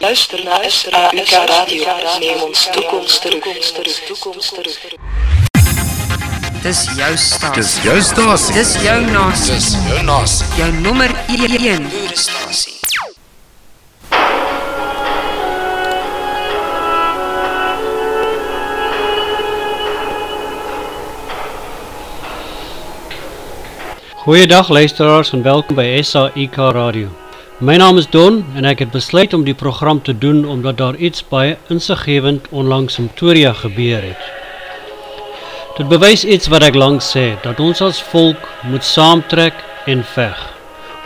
Luister, naar AK Radio. Neem ons toekomst terug. Toekomst terug. Het is juist dat. Het is juist dat. Het is jouw naast. Het is jouw naast. Jouw nummer 1. Burenstatie. Goeiedag luisteraars en welkom bij SA IK Radio. My naam is Don en ek het besluit om die program te doen omdat daar iets baie insiggewend onlangs in Pretoria gebeur het. Dit bewys iets wat ek lank sê, dat ons as volk moet saamtrek en veg.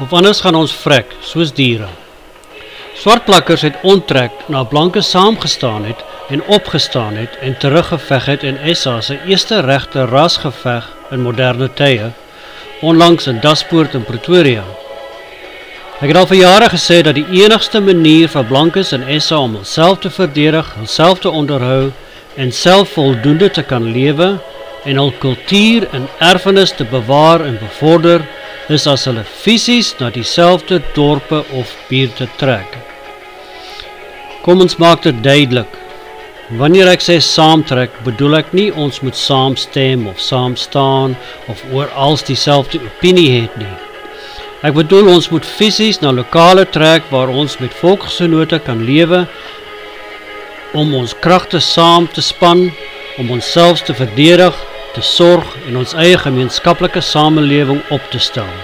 Of anders gaan ons vrek, soos diere. Swartplakkers het onttrek na blanke saamgestaan het en opgestaan het en teruggeveg het in SA se eerste regte rasgeveg in moderne tye onlangs in Daspoort in Pretoria. Ek het al vir jare gesê dat die enigste manier vir blankes in SA om hulself te verdedig, hulself te onderhou en self voldoende te kan lewe en hul kultuur en erfenis te bewaar en bevorder is as hulle fisies na dieselfde dorpe of buurte trek. Kom ons maak dit duidelik. Wanneer ek sê saamtrek, bedoel ek nie ons moet saamstem of saam staan of oral dieselfde opinie het nie. Ek bedoel ons moet fisies na lokale trek waar ons met volksgenote kan lewe om ons kragte saam te span om onsself te verdedig, te sorg en ons eie gemeenskaplike samelewing op te stel.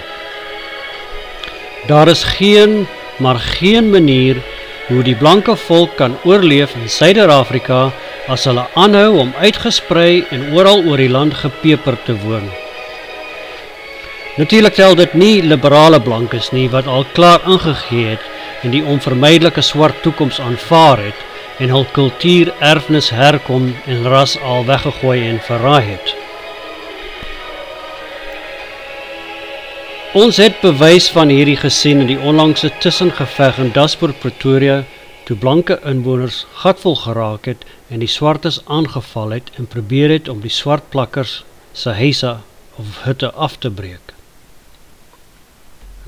Daar is geen, maar geen manier hoe die blanke volk kan oorleef in Suider-Afrika as hulle aanhou om uitgesprei en oral oor die land gepeper te woon. Natuurlik tel dit nie liberale blankes nie wat al klaar ingegee het en die onvermydelike swart toekoms aanvaar het en hul kultuur, erfenis, herkom en ras al weggegooi en verraai het. Ons het bewys van hierdie gesien in die onlangse tussengeveg in Daspoort Pretoria toe blanke inwoners gatvol geraak het en die swartes aangeval het en probeer het om die swart plakkers se huise of hutte af te breek.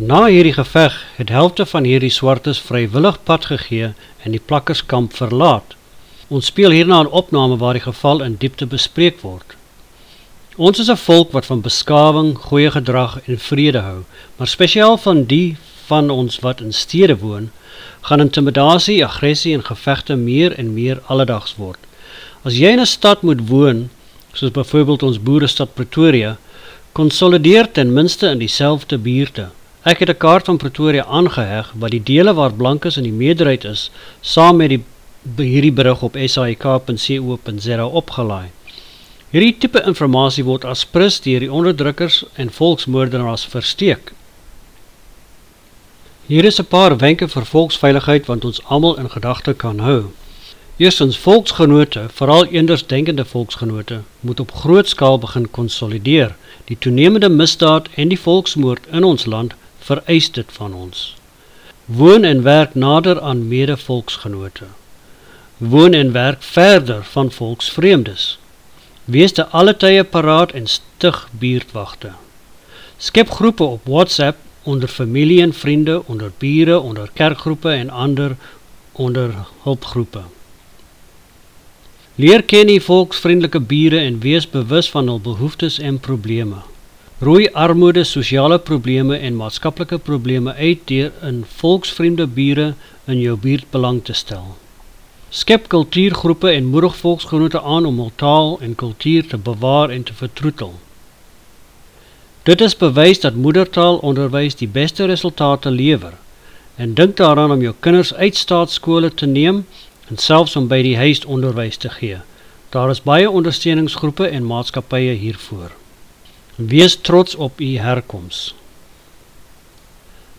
Na hierdie geveg het helfte van hierdie swartes vrywillig pad gegee en die plakkerskamp verlaat. Ons speel hierna 'n opname waar die geval in diepte bespreek word. Ons is 'n volk wat van beskawing, goeie gedrag en vrede hou, maar spesiaal van die van ons wat in stede woon, gaan intimidasie, aggressie en gevegte meer en meer alledaags word. As jy in 'n stad moet woon, soos byvoorbeeld ons boerestad Pretoria, konsolideer ten minste in dieselfde buurte. Ek het 'n kaart van Pretoria aangeheg wat die dele waar blankes in die meerderheid is, saam met die hierdie berig op saik.co.za opgelaai. Hierdie tipe informasie word as prins deur die onderdrukkers en volksmoordenaars versteek. Hier is 'n paar wenke vir volksveiligheid wat ons almal in gedagte kan hou. Eerstens volksgenote, veral eenders denkende volksgenote, moet op groot skaal begin konsolideer. Die toenemende misdaad en die volksmoord in ons land vereis dit van ons. Woon en werk nader aan mede-volksgenote. Woon en werk verder van volksvreemdes. Wees te alle tye paraat en stig buurtwagte. Skep groepe op WhatsApp onder familie en vriende, onder bure, onder kerkgroepe en ander onder hulpgroepe. Leer ken die volksvriendelike bure en wees bewus van hul behoeftes en probleme. Rooi armoede, sosiale probleme en maatskaplike probleme uit deur in volksvriende bure in jou buurt belang te stel. Skep kultuurgroepe en moedig volksgenote aan om hul taal en kultuur te bewaar en te vertroetel. Dit is bewys dat moedertaalonderwys die beste resultate lewer en dink daaraan om jou kinders uit staatskole te neem en selfs om by die huis onderwys te gee. Daar is baie ondersteuningsgroepe en maatskappye hiervoor. Wees trots op u herkoms.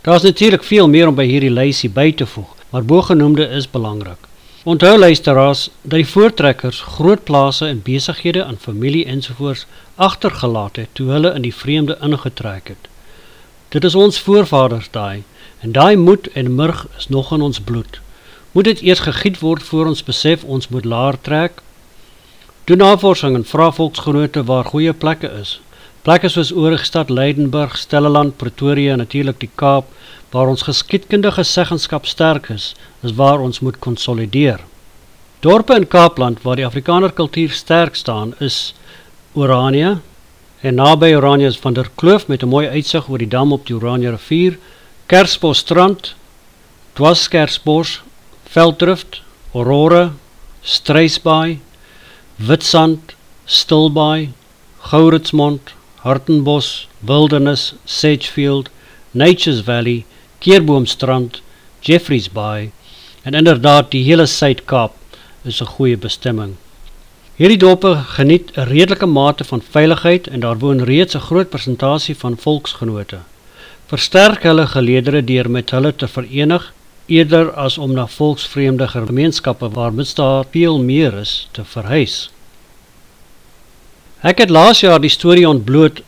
Daar is natuurlik veel meer om by hierdie lysie by te voeg, maar bogenoemde is belangrik. Onthou luisteraars dat die voortrekkers groot plase en besighede aan familie ensovoorts agtergelaat het toe hulle in die vreemde ingetrek het. Dit is ons voorvaders daai en daai moed en murg is nog in ons bloed. Moet dit eers gegiet word voor ons besef ons moet laer trek? Doen navorsing en vra volksgenote waar goeie plekke is. Plekke soos Oorigstad, Leidenburg, Stellenland, Pretoria en natuurlik die Kaap waar ons geskiedkundige seggenskap sterk is, is waar ons moet konsolideer. Dorpe in Kaapland waar die Afrikaner kultuur sterk staan is Orania en naby Orania is Van der Kloof met 'n mooi uitsig oor die dam op die Orania rivier, Kersbos strand, Dwaskersbos, Veldrift, Aurora, Struisbaai, Witsand, Stilbaai, Gouritsmond, Hartenbos, Wilderness, Sedgefield, Nature's Valley, Keerboomstrand, Jeffreys Bay en inderdaad die hele Suid-Kaap is 'n goeie bestemming. Hierdie dorpe geniet 'n redelike mate van veiligheid en daar woon reeds 'n groot persentasie van volksgenote. Versterk hulle geleedere deur met hulle te verenig eerder as om na volksvreemde gemeenskappe waar misdaad veel meer is te verhuis. Ek het laas jaar die storie ontbloot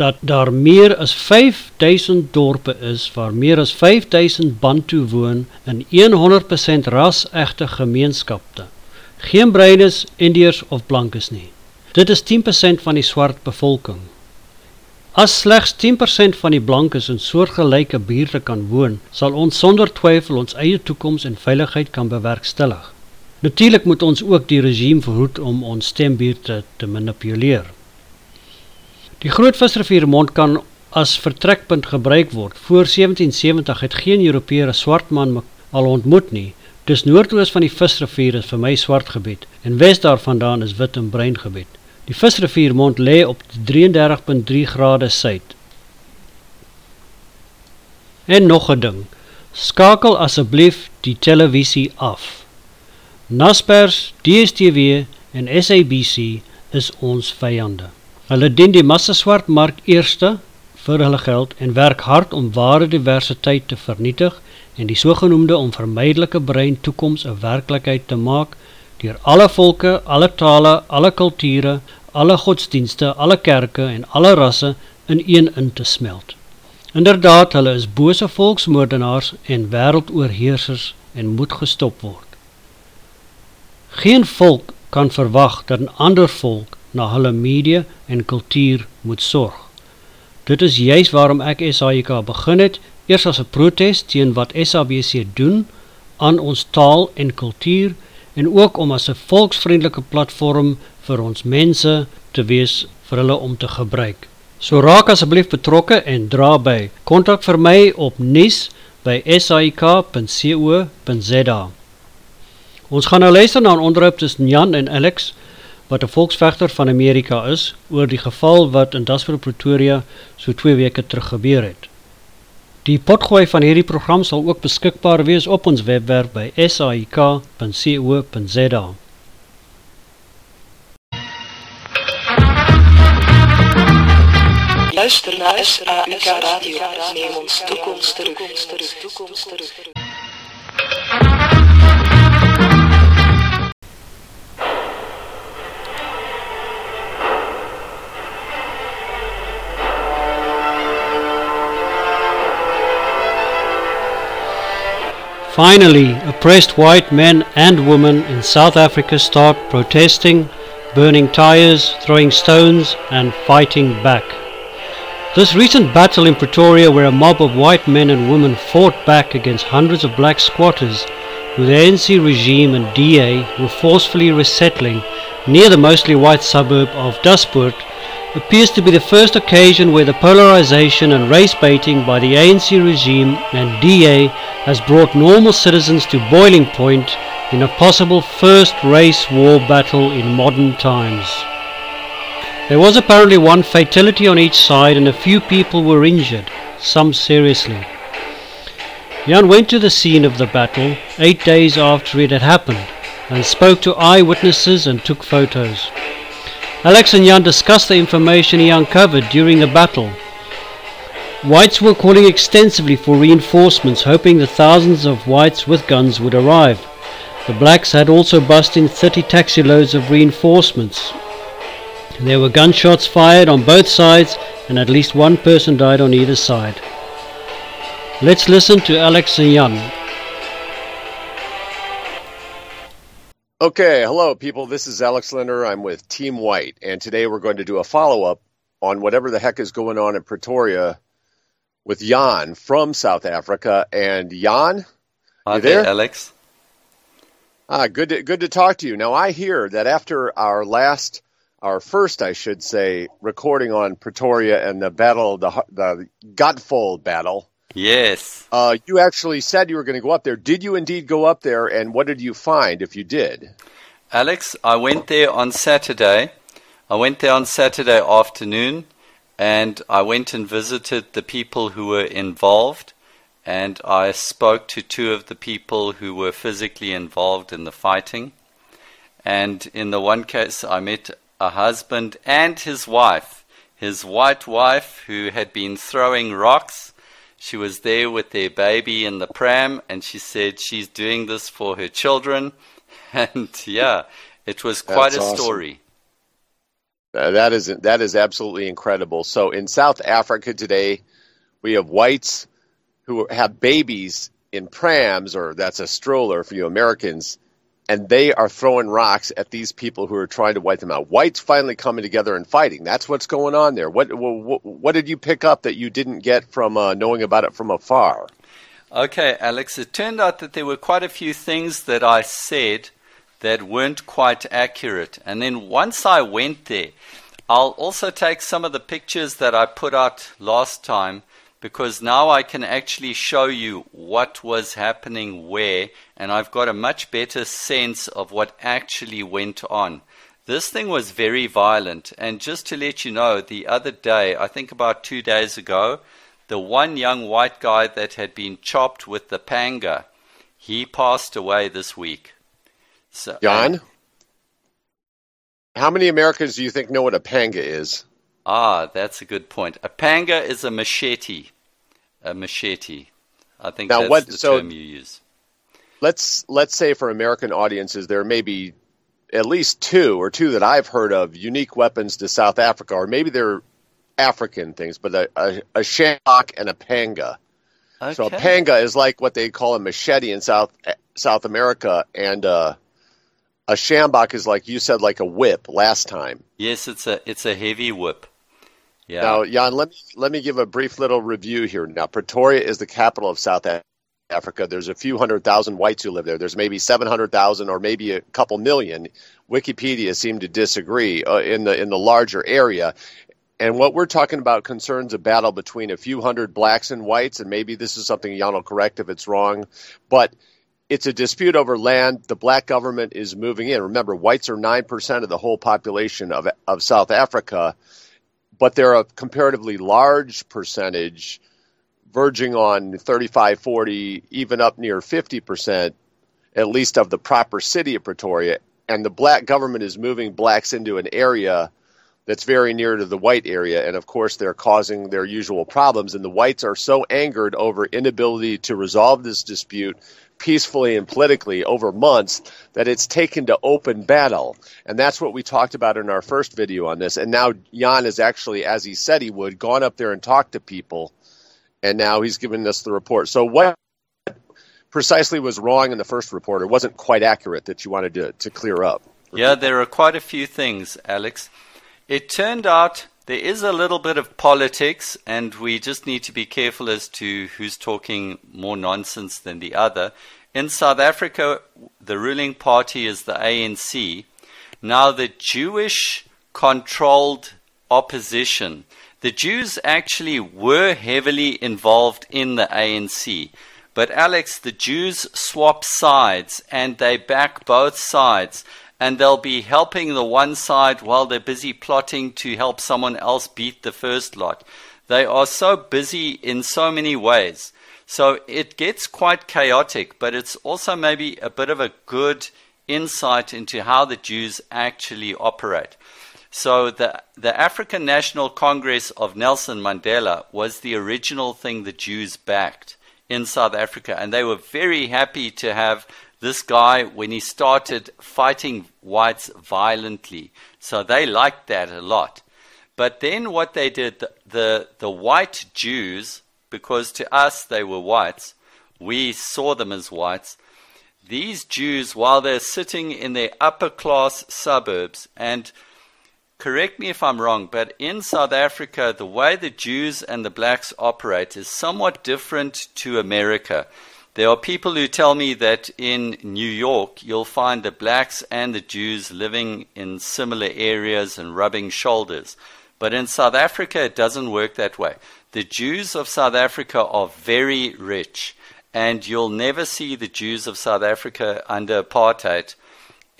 dat daar meer as 5000 dorpe is waar meer as 5000 Bantu woon in 100% ras-egte gemeenskappe. Geen bruines, indiërs of blankes nie. Dit is 10% van die swart bevolking. As slegs 10% van die blankes in soortgelyke buurte kan woon, sal ons sonder twyfel ons eie toekoms en veiligheid kan bewerkstellig. Natuurlik moet ons ook die regime verhoed om ons stembuurte te manipuleer. Die Groot Visrivier mond kan as vertrekpunt gebruik word. Voor 1770 het geen Europeër 'n swart man al ontmoet nie. Dis noordoos van die Visrivier is vir my swart gebied en wes daarvandaan is wit en bruin gebied. Die visriviermond lê op 33.3 grade suid. En nog 'n ding. Skakel asseblief die televisie af. Naspers, DStv en SABC is ons vyande. Hulle dien die massa swart mark eerste vir hulle geld en werk hard om ware diversiteit te vernietig en die sogenaamde onvermydelike brein toekoms 'n werklikheid te maak deur alle volke, alle tale, alle kulture, alle godsdienste, alle kerke en alle rasse in een in te smelt. Inderdaad, hulle is bose volksmoordenaars en wêreldoorheersers en moet gestop word. Geen volk kan verwag dat 'n ander volk na hulle media en kultuur moet sorg. Dit is juis waarom ek SAIK begin het, eers as 'n protes teen wat SABC doen aan ons taal en kultuur en ook om as 'n volksvriendelike platform vir ons mense te wees vir hulle om te gebruik. So raak asseblief betrokke en dra by. Kontak vir my op nuus@saik.co.za. Ons gaan nou luister na 'n onderhoud tussen Jan en Alex wat 'n volksvegter van Amerika is oor die geval wat in Dasville Pretoria so 2 weke terug gebeur het. Die potgooi van hierdie program sal ook beskikbaar wees op ons webwerf by saik.co.za. Luister naar SAIK Radio. Neem ons toekomst terug. Toekomst terug. Finally, oppressed white men and women in South Africa start protesting, burning tires, throwing stones, and fighting back. This recent battle in Pretoria, where a mob of white men and women fought back against hundreds of black squatters, who the ANC regime and DA were forcefully resettling near the mostly white suburb of Daspoort, appears to be the first occasion where the polarization and race baiting by the ANC regime and DA has brought normal citizens to boiling point in a possible first race war battle in modern times. There was apparently one fatality on each side and a few people were injured, some seriously. Jan went to the scene of the battle eight days after it had happened and spoke to eyewitnesses and took photos. Alex and Jan discussed the information he uncovered during the battle. Whites were calling extensively for reinforcements, hoping the thousands of whites with guns would arrive. The blacks had also bussed in 30 taxi loads of reinforcements. There were gunshots fired on both sides, and at least one person died on either side. Let's listen to Alex and Jan. Okay, hello people. This is Alex Linder. I'm with Team White, and today we're going to do a follow up on whatever the heck is going on in Pretoria with Jan from South Africa. And Jan, Hi You there? Alex. ah, good to, good to talk to you. Now I hear that after our last, our first, I should say, recording on Pretoria and the battle, the the Gutfold battle, Yes. uh, you actually said you were going to go up there. Did you indeed go up there? And what did you find if you did? Alex, I went there on Saturday. I went there on Saturday afternoon and I went and visited the people who were involved and I spoke to two of the people who were physically involved in the fighting. And in the one case, I met a husband and his wife, his white wife who had been throwing rocks. She was there with their baby in the pram, and she said she's doing this for her children. And yeah, it was quite That's a awesome. story. Uh, that is that is absolutely incredible. So in South Africa today, we have whites who have babies in prams, or that's a stroller for you Americans, and they are throwing rocks at these people who are trying to wipe them out. Whites finally coming together and fighting. That's what's going on there. What what, what did you pick up that you didn't get from uh, knowing about it from afar? Okay, Alex, it turned out that there were quite a few things that I said that weren't quite accurate. And then once I went there, I'll also take some of the pictures that I put out last time because now I can actually show you what was happening where, and I've got a much better sense of what actually went on. This thing was very violent, and just to let you know, the other day, I think about two days ago, the one young white guy that had been chopped with the panga, he passed away this week. So, John, uh, how many Americans do you think know what a panga is? Ah, that's a good point. A panga is a machete. A machete. I think Now that's what- the so- term you use. let's let's say for American audiences, there may be at least two or two that I've heard of unique weapons to South Africa, or maybe they're African things, but a, a, a sjambok and a panga. Okay. So a panga is like what they call a machete in South South America, and uh, a sjambok is like you said, like a whip last time. Yes, it's a it's a heavy whip. Yeah. Now, Jan, let me let me give a brief little review here. Now, Pretoria is the capital of South Africa. There's a few hundred thousand whites who live there. There's maybe seven hundred thousand or maybe a couple million. Wikipedia seemed to disagree uh, in the in the larger area. And what we're talking about concerns a battle between a few hundred blacks and whites, and maybe this is something Jan will correct if it's wrong, but it's a dispute over land. The black government is moving in. Remember, whites are nine percent of the whole population of of South Africa but they're a comparatively large percentage, verging on 35, 40, even up near 50%, at least of the proper city of Pretoria. And the black government is moving blacks into an area that's very near to the white area. And of course, they're causing their usual problems. And the whites are so angered over inability to resolve this dispute peacefully and politically over months that it's taken to open battle. And that's what we talked about in our first video on this. And now Jan has actually, as he said he would, gone up there and talked to people. And now he's given us the report. So what precisely was wrong in the first report or wasn't quite accurate that you wanted to, to clear up? Yeah, there are quite a few things, Alex. It turned out there is a little bit of politics, and we just need to be careful as to who's talking more nonsense than the other. In South Africa, the ruling party is the ANC. Now, the Jewish controlled opposition, the Jews actually were heavily involved in the ANC. But, Alex, the Jews swap sides and they back both sides and they'll be helping the one side while they're busy plotting to help someone else beat the first lot. They are so busy in so many ways. So it gets quite chaotic, but it's also maybe a bit of a good insight into how the Jews actually operate. So the the African National Congress of Nelson Mandela was the original thing the Jews backed in South Africa, and they were very happy to have this guy when he started fighting whites violently. So they liked that a lot. But then what they did, the, the, the white Jews, because to us they were whites, we saw them as whites. These Jews, while they're sitting in their upper class suburbs, and correct me if I'm wrong, but in South Africa, the way the Jews and the blacks operate is somewhat different to America. There are people who tell me that in New York, you'll find the blacks and the Jews living in similar areas and rubbing shoulders. But in South Africa, it doesn't work that way. The Jews of South Africa are very rich, and you'll never see the Jews of South Africa under apartheid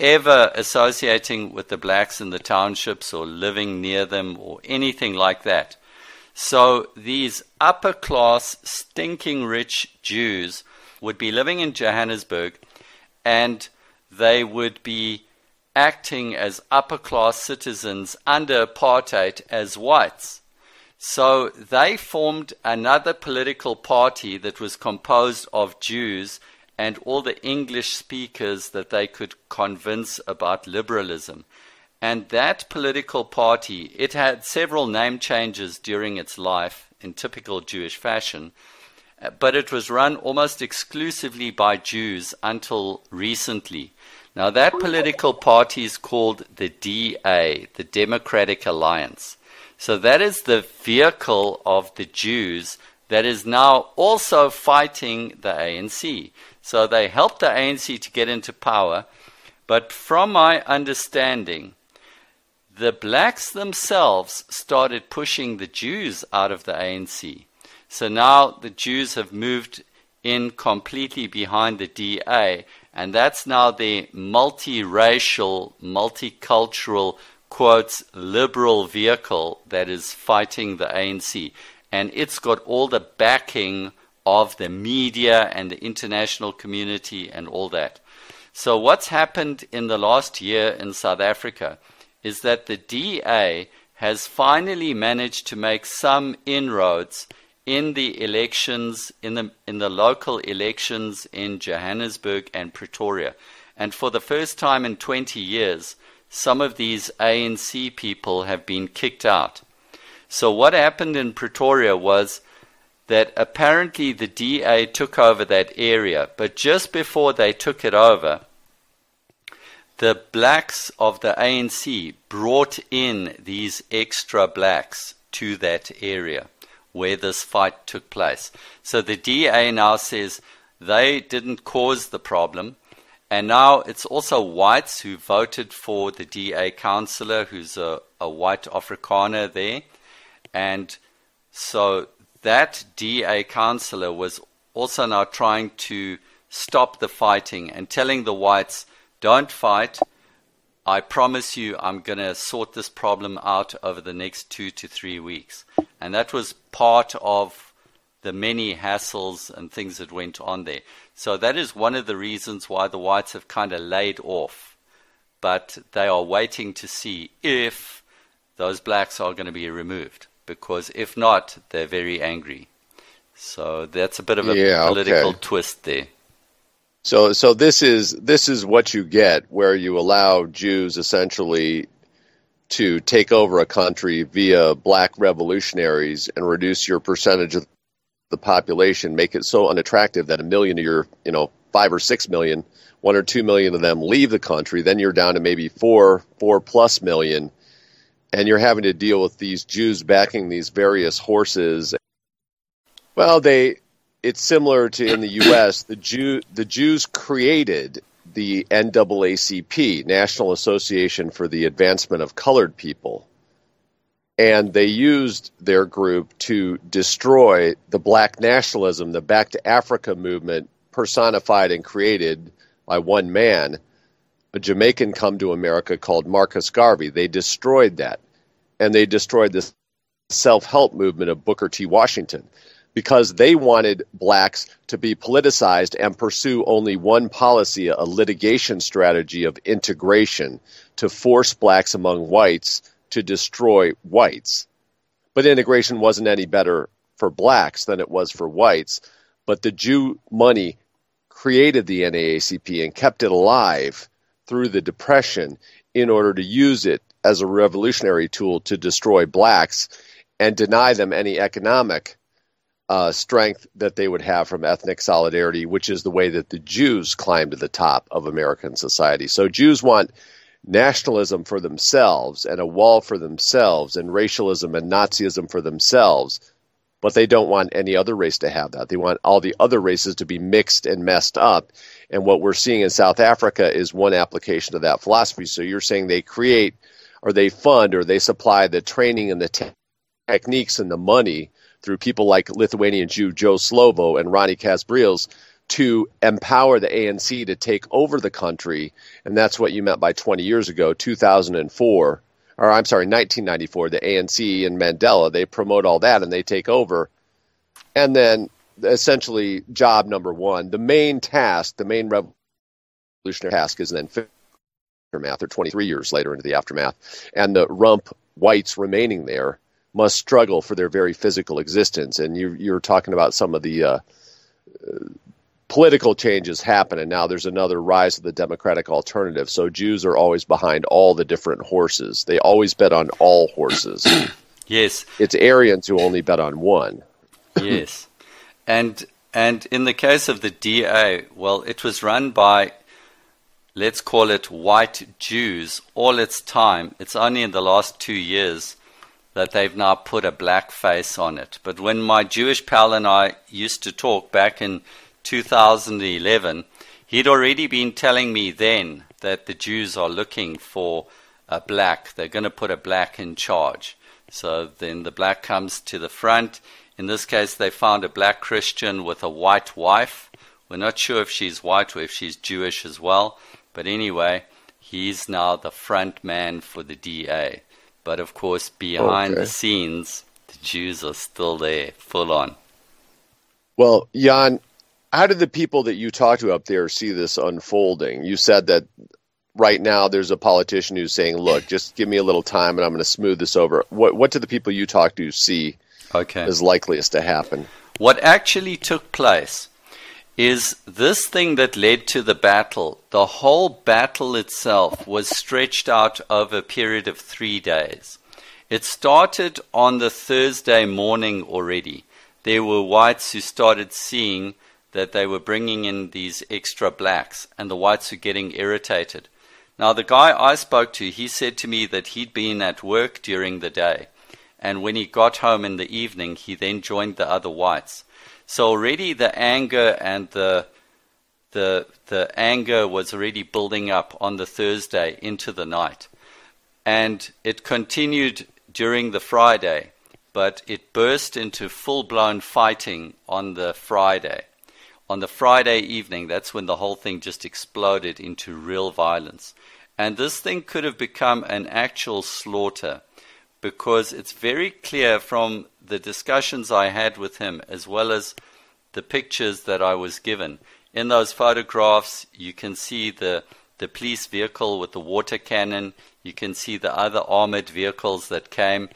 ever associating with the blacks in the townships or living near them or anything like that. So these upper class, stinking rich Jews would be living in Johannesburg and they would be acting as upper class citizens under apartheid as whites. So they formed another political party that was composed of Jews and all the English speakers that they could convince about liberalism. And that political party, it had several name changes during its life in typical Jewish fashion, uh, but it was run almost exclusively by Jews until recently. Now, that political party is called the DA, the Democratic Alliance. So, that is the vehicle of the Jews that is now also fighting the ANC. So they helped the ANC to get into power. But from my understanding, the blacks themselves started pushing the Jews out of the ANC. So now the Jews have moved in completely behind the DA, and that's now the multiracial, multicultural, quotes, liberal vehicle that is fighting the ANC. And it's got all the backing of the media and the international community and all that. So, what's happened in the last year in South Africa is that the DA has finally managed to make some inroads in the elections, in the, in the local elections in Johannesburg and Pretoria. And for the first time in 20 years, some of these ANC people have been kicked out. So, what happened in Pretoria was that apparently the DA took over that area, but just before they took it over, the blacks of the ANC brought in these extra blacks to that area where this fight took place. So the DA now says they didn't cause the problem. And now it's also whites who voted for the DA councillor, who's a, a white Afrikaner there. And so that DA councillor was also now trying to stop the fighting and telling the whites, don't fight. I promise you, I'm going to sort this problem out over the next two to three weeks. And that was part of the many hassles and things that went on there. So that is one of the reasons why the whites have kind of laid off. But they are waiting to see if those blacks are going to be removed because if not, they're very angry. So that's a bit of a Yeah, political okay. twist there. So, so this is this is what you get where you allow Jews essentially to take over a country via black revolutionaries and reduce your percentage of the population, make it so unattractive that a million of your, you know, five or six million, one or two million of them leave the country. Then you're down to maybe four, four plus million, and you're having to deal with these Jews backing these various horses. Well, they it's similar to in the U.S. The Jew the Jews created the NAACP, National Association for the Advancement of Colored People, and they used their group to destroy the black nationalism, the Back to Africa movement, personified and created by one man, a Jamaican come to America called Marcus Garvey. They destroyed that, and they destroyed the self-help movement of Booker T. Washington because they wanted blacks to be politicized and pursue only one policy, a litigation strategy of integration to force blacks among whites to destroy whites. But integration wasn't any better for blacks than it was for whites. But the Jew money created the NAACP and kept it alive through the Depression in order to use it as a revolutionary tool to destroy blacks and deny them any economic uh, strength that they would have from ethnic solidarity, which is the way that the Jews climbed to the top of American society. So Jews want nationalism for themselves and a wall for themselves and racialism and Nazism for themselves, but they don't want any other race to have that. They want all the other races to be mixed and messed up. And what we're seeing in South Africa is one application of that philosophy. So you're saying they create or they fund or they supply the training and the te- techniques and the money through people like Lithuanian Jew Joe Slovo and Ronnie Kasrils to empower the ANC to take over the country. And that's what you meant by 20 years ago, 2004, or I'm sorry, 1994, the ANC and Mandela, they promote all that and they take over. And then essentially, job number one, the main task, the main revolutionary task is then aftermath, or 23 years later into the aftermath. And the rump whites remaining there must struggle for their very physical existence. And you, you're talking about some of the uh, political changes happen, and now there's another rise of the democratic alternative. So Jews are always behind all the different horses. They always bet on all horses. yes. It's Aryans who only bet on one. yes. And and in the case of the DA, well, it was run by let's call it white Jews all its time. It's only in the last 2 years that they've now put a black face on it. But when my Jewish pal and I used to talk back in 2011, he'd already been telling me then that the Jews are looking for a black. They're going to put a black in charge. So then the black comes to the front. In this case, they found a black Christian with a white wife. We're not sure if she's white or if she's Jewish as well. But anyway, he's now the front man for the DA. But of course, behind okay. the scenes, the Jews are still there, full on. Well, Jan, how did the people that you talk to up there see this unfolding? You said that right now there's a politician who's saying, "Look, just give me a little time, and I'm going to smooth this over." What what do the people you talk to see okay. as likeliest to happen? What actually took place is this thing that led to the battle. The whole battle itself was stretched out over a period of three days. It started on the Thursday morning already. There were whites who started seeing that they were bringing in these extra blacks, and the whites were getting irritated. Now, the guy I spoke to, he said to me that he'd been at work during the day, and when he got home in the evening, he then joined the other whites. So already the anger and the the the anger was already building up on the Thursday into the night, and it continued during the Friday, but it burst into full blown fighting on the Friday on the Friday evening, that's when the whole thing just exploded into real violence. And this thing could have become an actual slaughter because it's very clear from the discussions I had with him as well as the pictures that I was given. In those photographs, you can see the, the police vehicle with the water cannon, you can see the other armored vehicles that came,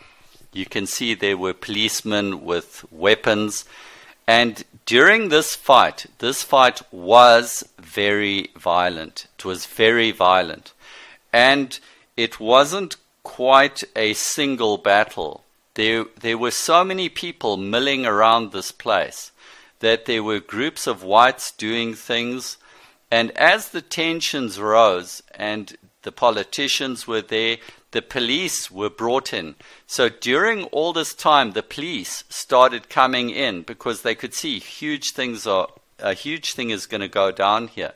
you can see there were policemen with weapons. And during this fight, this fight was very violent. It was very violent. And it wasn't quite a single battle. There, there were so many people milling around this place that there were groups of whites doing things. And as the tensions rose and the politicians were there, the police were brought in. So during all this time, the police started coming in because they could see huge things are a huge thing is going to go down here.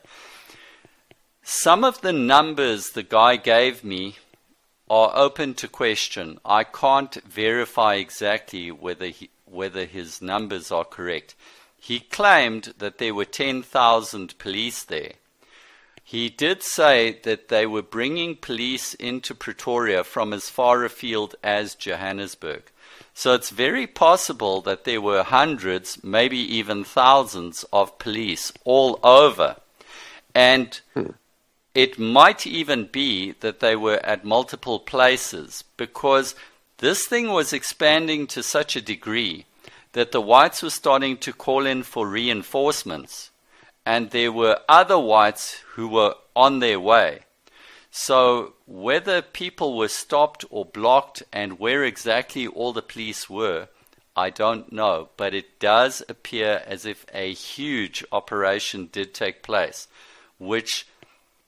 Some of the numbers the guy gave me are open to question. I can't verify exactly whether he, whether his numbers are correct. He claimed that there were 10,000 police there. He did say that they were bringing police into Pretoria from as far afield as Johannesburg. So it's very possible that there were hundreds, maybe even thousands of police all over. And hmm. It might even be that they were at multiple places because this thing was expanding to such a degree that the whites were starting to call in for reinforcements and there were other whites who were on their way. So, whether people were stopped or blocked and where exactly all the police were, I don't know, but it does appear as if a huge operation did take place, which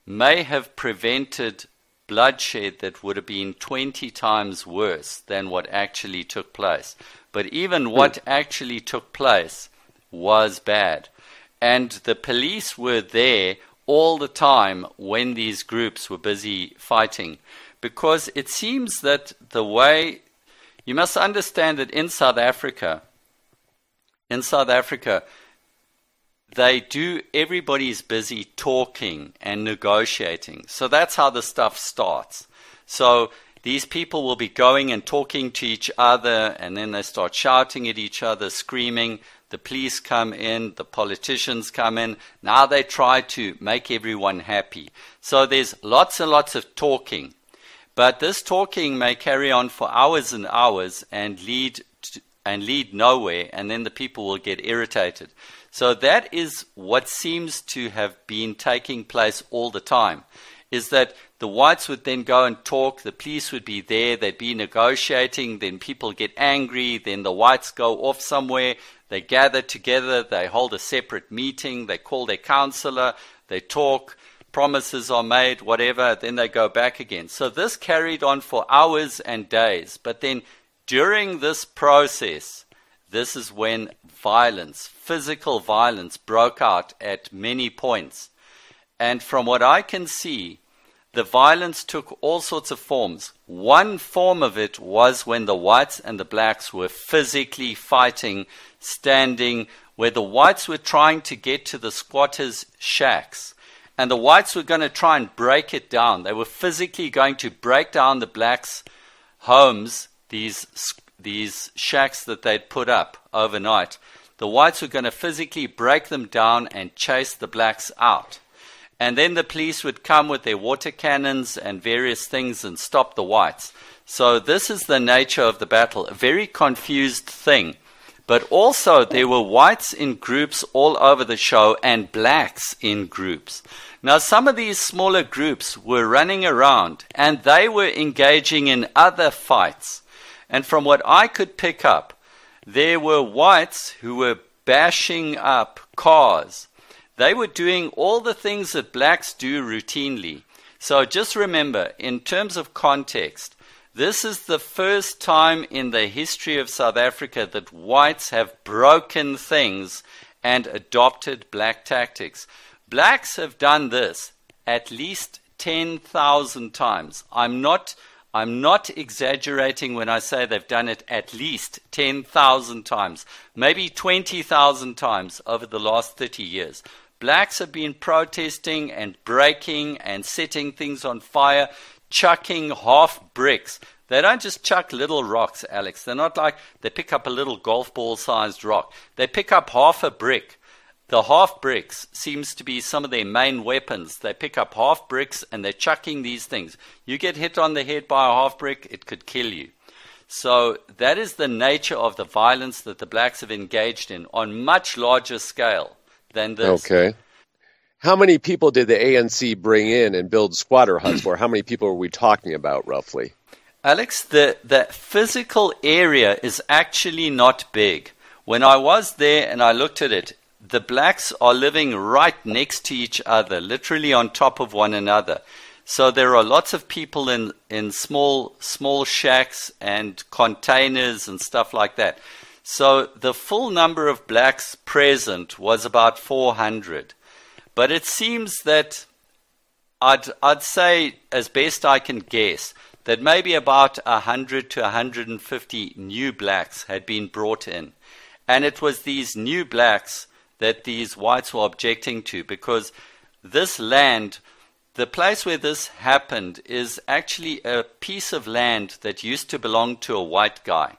may have prevented bloodshed that would have been 20 times worse than what actually took place. But even hmm. what actually took place was bad. And the police were there all the time when these groups were busy fighting. Because it seems that the way you must understand that in South Africa, in South Africa, they do, everybody's busy talking and negotiating. So that's how the stuff starts. So these people will be going and talking to each other, and then they start shouting at each other, screaming. The police come in, the politicians come in. Now they try to make everyone happy. So there's lots and lots of talking. But this talking may carry on for hours and hours and lead to, and lead nowhere, and then the people will get irritated. So that is what seems to have been taking place all the time. Is that the whites would then go and talk, the police would be there, they'd be negotiating, then people get angry, then the whites go off somewhere, they gather together, they hold a separate meeting, they call their counselor, they talk, promises are made, whatever, then they go back again. So this carried on for hours and days. But then during this process, this is when violence, physical violence, broke out at many points. And from what I can see, the violence took all sorts of forms. One form of it was when the whites and the blacks were physically fighting, standing, where the whites were trying to get to the squatters' shacks. And the whites were going to try and break it down. They were physically going to break down the blacks' homes, these, these shacks that they'd put up overnight. The whites were going to physically break them down and chase the blacks out. And then the police would come with their water cannons and various things and stop the whites. So, this is the nature of the battle, a very confused thing. But also, there were whites in groups all over the show and blacks in groups. Now, some of these smaller groups were running around and they were engaging in other fights. And from what I could pick up, there were whites who were bashing up cars they were doing all the things that blacks do routinely. So just remember, in terms of context, this is the first time in the history of South Africa that whites have broken things and adopted black tactics. Blacks have done this at least 10,000 times. I'm not I'm not exaggerating when I say they've done it at least 10,000 times, maybe 20,000 times over the last 30 years. Blacks have been protesting and breaking and setting things on fire, chucking half bricks. They don't just chuck little rocks, Alex. They're not like they pick up a little golf ball sized rock. They pick up half a brick. The half bricks seems to be some of their main weapons. They pick up half bricks and they're chucking these things. You get hit on the head by a half brick, it could kill you. So that is the nature of the violence that the blacks have engaged in on much larger scale than this. Okay. How many people did the ANC bring in and build squatter huts for? How many people are we talking about roughly? Alex, the, the physical area is actually not big. When I was there and I looked at it, the blacks are living right next to each other, literally on top of one another. So there are lots of people in, in small small shacks and containers and stuff like that. So the full number of blacks present was about 400. But it seems that I'd, I'd say, as best I can guess, that maybe about 100 to 150 new blacks had been brought in. And it was these new blacks that these whites were objecting to because this land, the place where this happened, is actually a piece of land that used to belong to a white guy.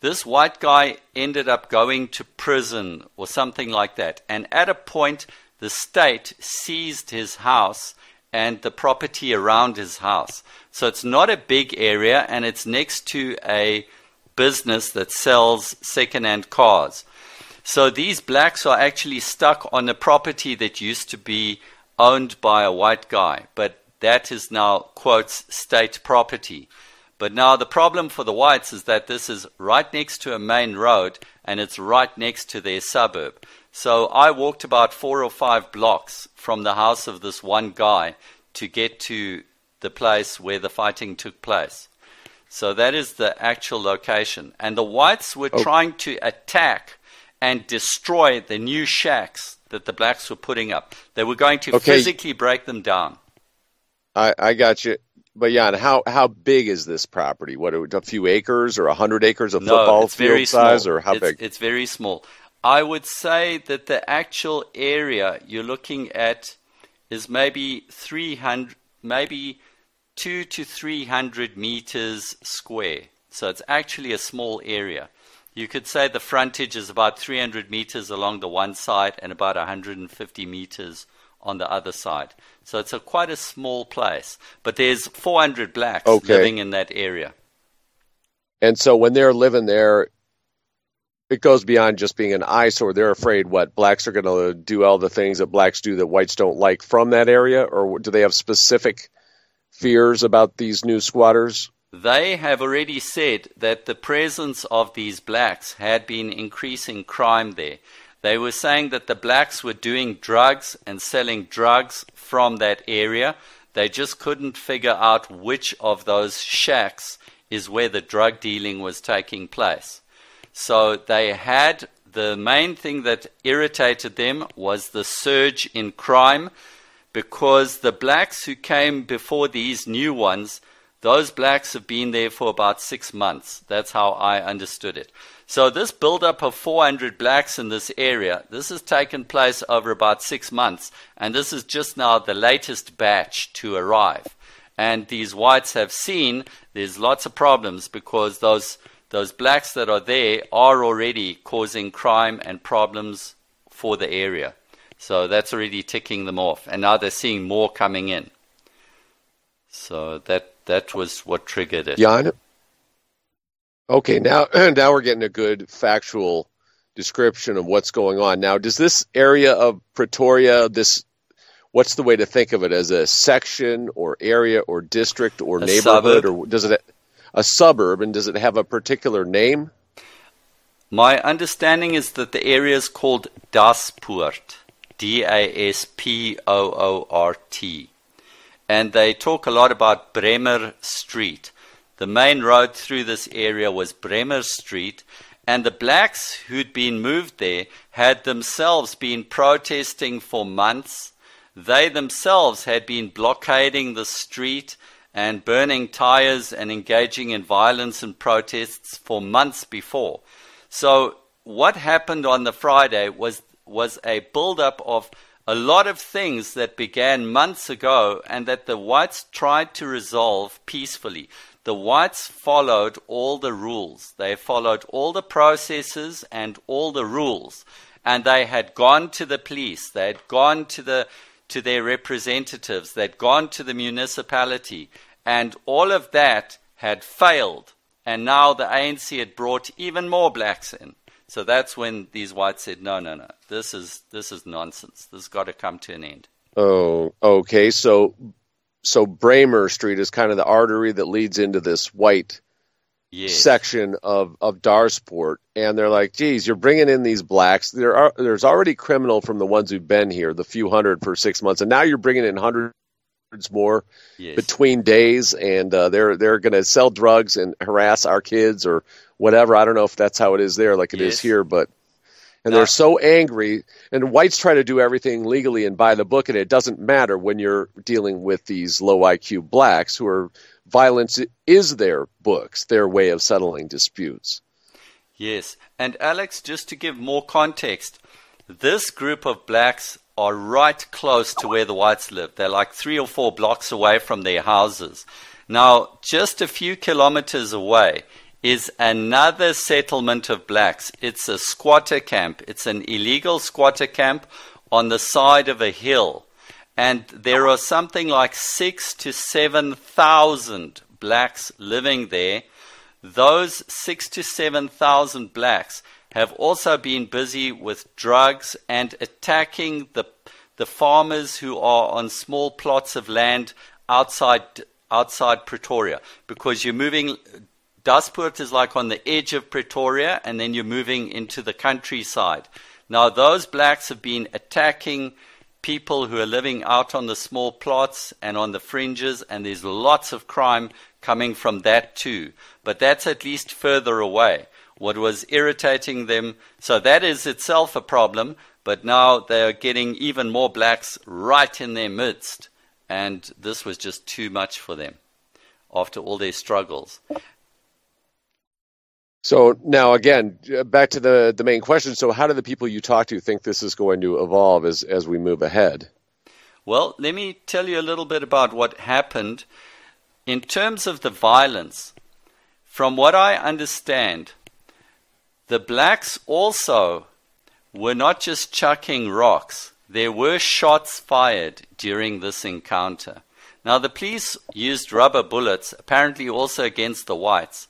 This white guy ended up going to prison or something like that. And at a point, the state seized his house and the property around his house. So it's not a big area and it's next to a business that sells second-hand cars. So these blacks are actually stuck on a property that used to be owned by a white guy, but that is now, quotes, state property. But now the problem for the whites is that this is right next to a main road and it's right next to their suburb. So I walked about four or five blocks from the house of this one guy to get to the place where the fighting took place. So that is the actual location. And the whites were Oh. trying to attack and destroy the new shacks that the blacks were putting up. They were going to Okay. physically break them down. I, I got you. But Jan, how how big is this property? What a few acres or a hundred acres of No, football it's very field size, small. or how it's, big? It's very small. I would say that the actual area you're looking at is maybe 300, maybe two to 300 meters square. So it's actually a small area. You could say the frontage is about 300 meters along the one side and about 150 meters on the other side. So it's a quite a small place. But there's 400 blacks Okay. living in that area. And so when they're living there, it goes beyond just being an eyesore. They're afraid what blacks are going to do all the things that blacks do that whites don't like from that area, or do they have specific fears about these new squatters? They have already said that the presence of these blacks had been increasing crime there. They were saying that the blacks were doing drugs and selling drugs from that area. They just couldn't figure out which of those shacks is where the drug dealing was taking place. So they had the main thing that irritated them was the surge in crime because the blacks who came before these new ones, those blacks have been there for about six months. That's how I understood it. So this build-up of 400 blacks in this area, this has taken place over about six months, and this is just now the latest batch to arrive. And these whites have seen there's lots of problems because those those blacks that are there are already causing crime and problems for the area. So that's already ticking them off, and now they're seeing more coming in. So that that was what triggered it. Jan? Okay, now now we're getting a good factual description of what's going on. Now, does this area of Pretoria, this what's the way to think of it as a section or area or district or A neighborhood suburb. or does it a suburb and does it have a particular name? My understanding is that the area is called Daspoort, D A S P O O R T. And they talk a lot about Bremer Street. The main road through this area was Bremer Street, and the blacks who'd been moved there had themselves been protesting for months. They themselves had been blockading the street and burning tires and engaging in violence and protests for months before. So what happened on the Friday was was a build-up of a lot of things that began months ago and that the whites tried to resolve peacefully. The whites followed all the rules. They followed all the processes and all the rules. And they had gone to the police. They had gone to the to their representatives. They'd gone to the municipality. And all of that had failed. And now the ANC had brought even more blacks in. So that's when these whites said, no, no, no, this is, this is nonsense. This has got to come to an end. Oh, okay. So so Bramer Street is kind of the artery that leads into this white Yes. section of of Daspoort, and they're like, "Geez, you're bringing in these blacks. There are there's already criminal from the ones who've been here, the few hundred for six months, and now you're bringing in hundreds more yes. between days, and uh, they're they're going to sell drugs and harass our kids or whatever. I don't know if that's how it is there, like it is Yes. here, but." And No. they're so angry, and whites try to do everything legally and by the book, and it doesn't matter when you're dealing with these low IQ blacks who are violence is their books, their way of settling disputes. Yes. And Alex, just to give more context, this group of blacks are right close to where the whites live. They're like three or four blocks away from their houses. Now, just a few kilometers away is another settlement of blacks. It's a squatter camp. It's an illegal squatter camp on the side of a hill. And there are something like six to seven thousand blacks living there. Those six to seven thousand blacks have also been busy with drugs and attacking the the farmers who are on small plots of land outside outside Pretoria because you're moving Daspoort is like on the edge of Pretoria and then you're moving into the countryside. Now those blacks have been attacking people who are living out on the small plots and on the fringes, and there's lots of crime coming from that too. But that's at least further away. What was irritating them, so that is itself a problem, but now they are getting even more blacks right in their midst, and this was just too much for them after all their struggles. So now again, uh, back to the, the main question. So how do the people you talk to think this is going to evolve as, as we move ahead? Well, let me tell you a little bit about what happened. In terms of the violence, from what I understand, the blacks also were not just chucking rocks, there were shots fired during this encounter. Now, the police used rubber bullets, apparently also against the whites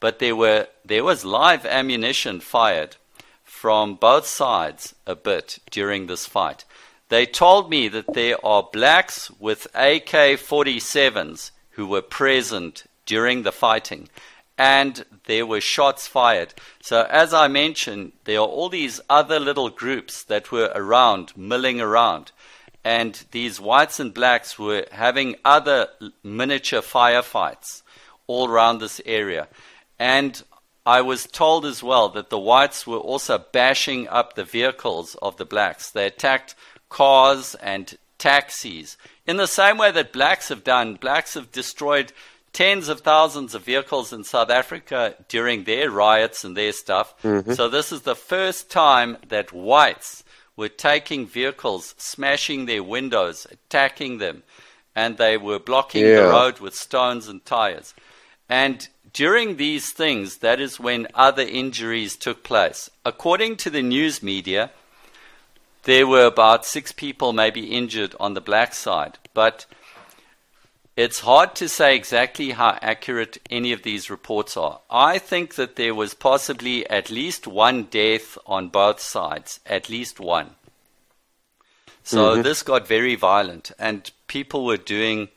but there were there was live ammunition fired from both sides a bit during this fight. They told me that there are blacks with AK 47s who were present during the fighting, and there were shots fired. So, as I mentioned, there are all these other little groups that were around, milling around, and these whites and blacks were having other miniature firefights all around this area. And I was told as well that the whites were also bashing up the vehicles of the blacks. They attacked cars and taxis in the same way that blacks have done. Blacks have destroyed tens of thousands of vehicles in South Africa during their riots and their stuff. Mm-hmm. So this is the first time that whites were taking vehicles, smashing their windows, attacking them, and they were blocking yeah. the road with stones and tires. And during these things, that is when other injuries took place. According to the news media, there were about six people maybe injured on the black side, but it's hard to say exactly how accurate any of these reports are. I think that there was possibly at least one death on both sides, at least one. So mm-hmm. this got very violent, and people were doing,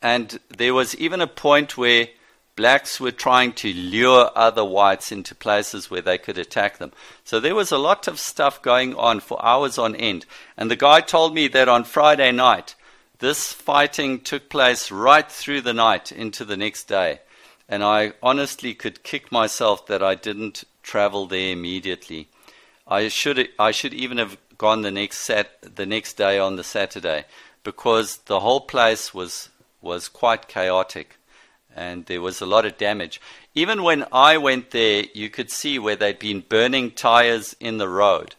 and there was even a point where blacks were trying to lure other whites into places where they could attack them. So there was a lot of stuff going on for hours on end. And the guy told me that on Friday night, this fighting took place right through the night into the next day. And I honestly could kick myself that I didn't travel there immediately. I should I should even have gone the next sat the next day on the Saturday because the whole place was was quite chaotic and there was a lot of damage. Even when I went there, you could see where they'd been burning tires in the road,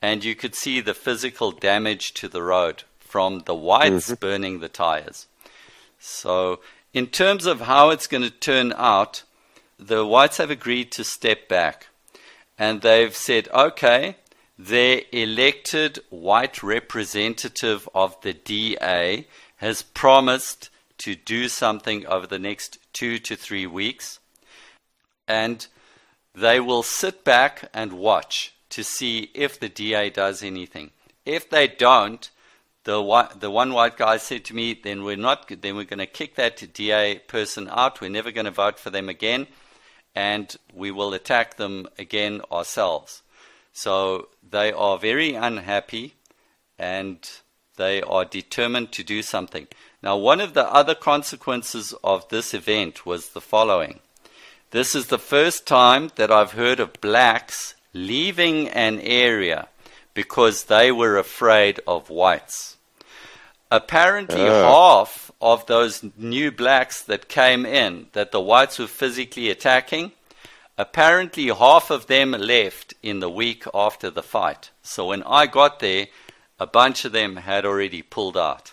and you could see the physical damage to the road from the whites mm-hmm. burning the tires. So, in terms of how it's going to turn out, the whites have agreed to step back, and they've said, okay, their elected white representative of the DA has promised to do something over the next two to three weeks. And they will sit back and watch to see if the DA does anything. If they don't, the the one white guy said to me, "Then we're not. Then we're going to kick that DA person out. We're never going to vote for them again, and we will attack them again ourselves." So they are very unhappy, and they are determined to do something. Now, one of the other consequences of this event was the following. This is the first time that I've heard of blacks leaving an area because they were afraid of whites. Apparently, uh. half of those new blacks that came in, that the whites were physically attacking, apparently half of them left in the week after the fight. So when I got there, a bunch of them had already pulled out.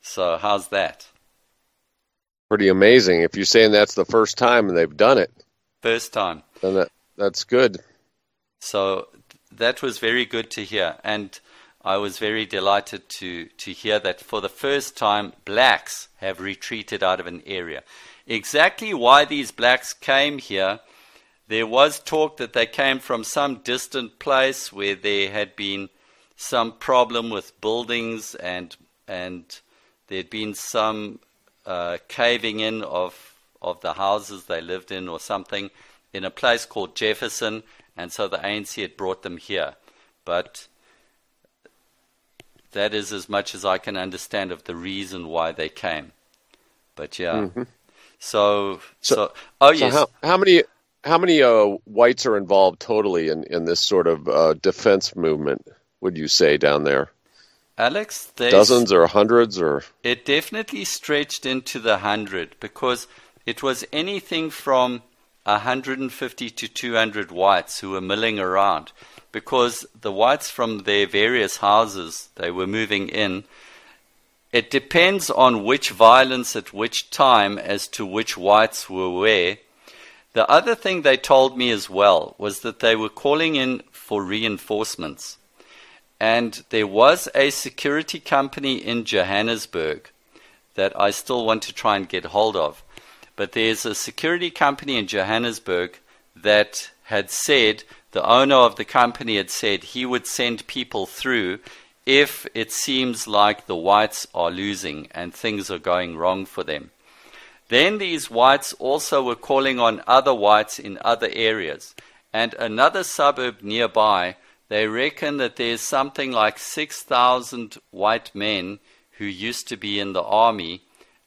So how's that? Pretty amazing. If you're saying that's the first time and they've done it, first time, then that that's good. So that was very good to hear, and I was very delighted to to hear that for the first time blacks have retreated out of an area. Exactly why these blacks came here. There was talk that they came from some distant place where there had been some problem with buildings and and there'd been some uh, caving in of of the houses they lived in or something in a place called Jefferson, and so the ANC had brought them here. But that is as much as I can understand of the reason why they came. But yeah. So, so, So- oh So yes. how, how many how many uh, whites are involved totally in, in this sort of uh, defense movement? Would you say down there, Alex, dozens or hundreds or? it definitely stretched into the hundred because it was anything from 150 to 200 whites who were milling around because the whites from their various houses they were moving in it depends on which violence at which time as to which whites were where the other thing they told me as well was that they were calling in for reinforcements and there was a security company in Johannesburg that I still want to try and get hold of. But there's a security company in Johannesburg that had said, the owner of the company had said he would send people through if it seems like the whites are losing and things are going wrong for them. Then these whites also were calling on other whites in other areas. And another suburb nearby, they reckon that there's something like 6,000 white men who used to be in the army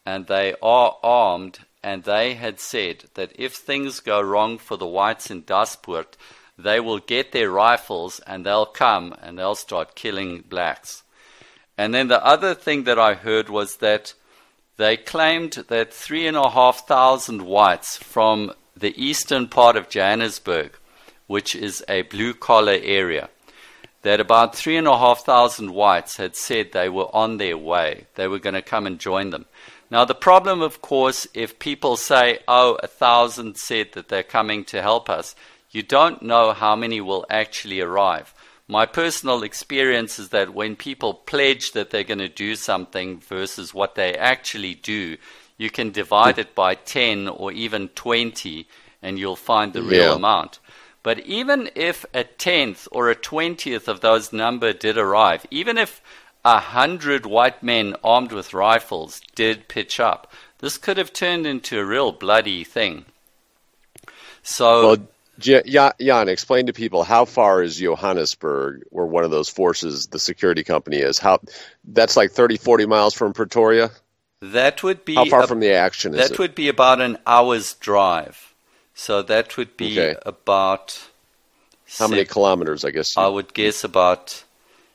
and they are armed. And they had said that if things go wrong for the whites in Daspoort, they will get their rifles and they'll come and they'll start killing blacks. And then the other thing that I heard was that they claimed that three and a half thousand whites from the eastern part of Johannesburg, which is a blue collar area, that about three and a half thousand whites had said they were on their way. They were going to come and join them. Now, the problem, of course, if people say, oh, a thousand said that they're coming to help us, you don't know how many will actually arrive. My personal experience is that when people pledge that they're going to do something versus what they actually do, you can divide it by 10 or even 20 and you'll find the real Yeah. amount. But even if a tenth or a twentieth of those number did arrive, even if a hundred white men armed with rifles did pitch up, this could have turned into a real bloody thing. So Well, Jan, explain to people how far is Johannesburg, where one of those forces, the security company is? How that's like 30, 40 miles from Pretoria. that would be How far a- from the action is that it? would be about an hour's drive. So that would be Okay. about How many kilometers? I guess. I would guess about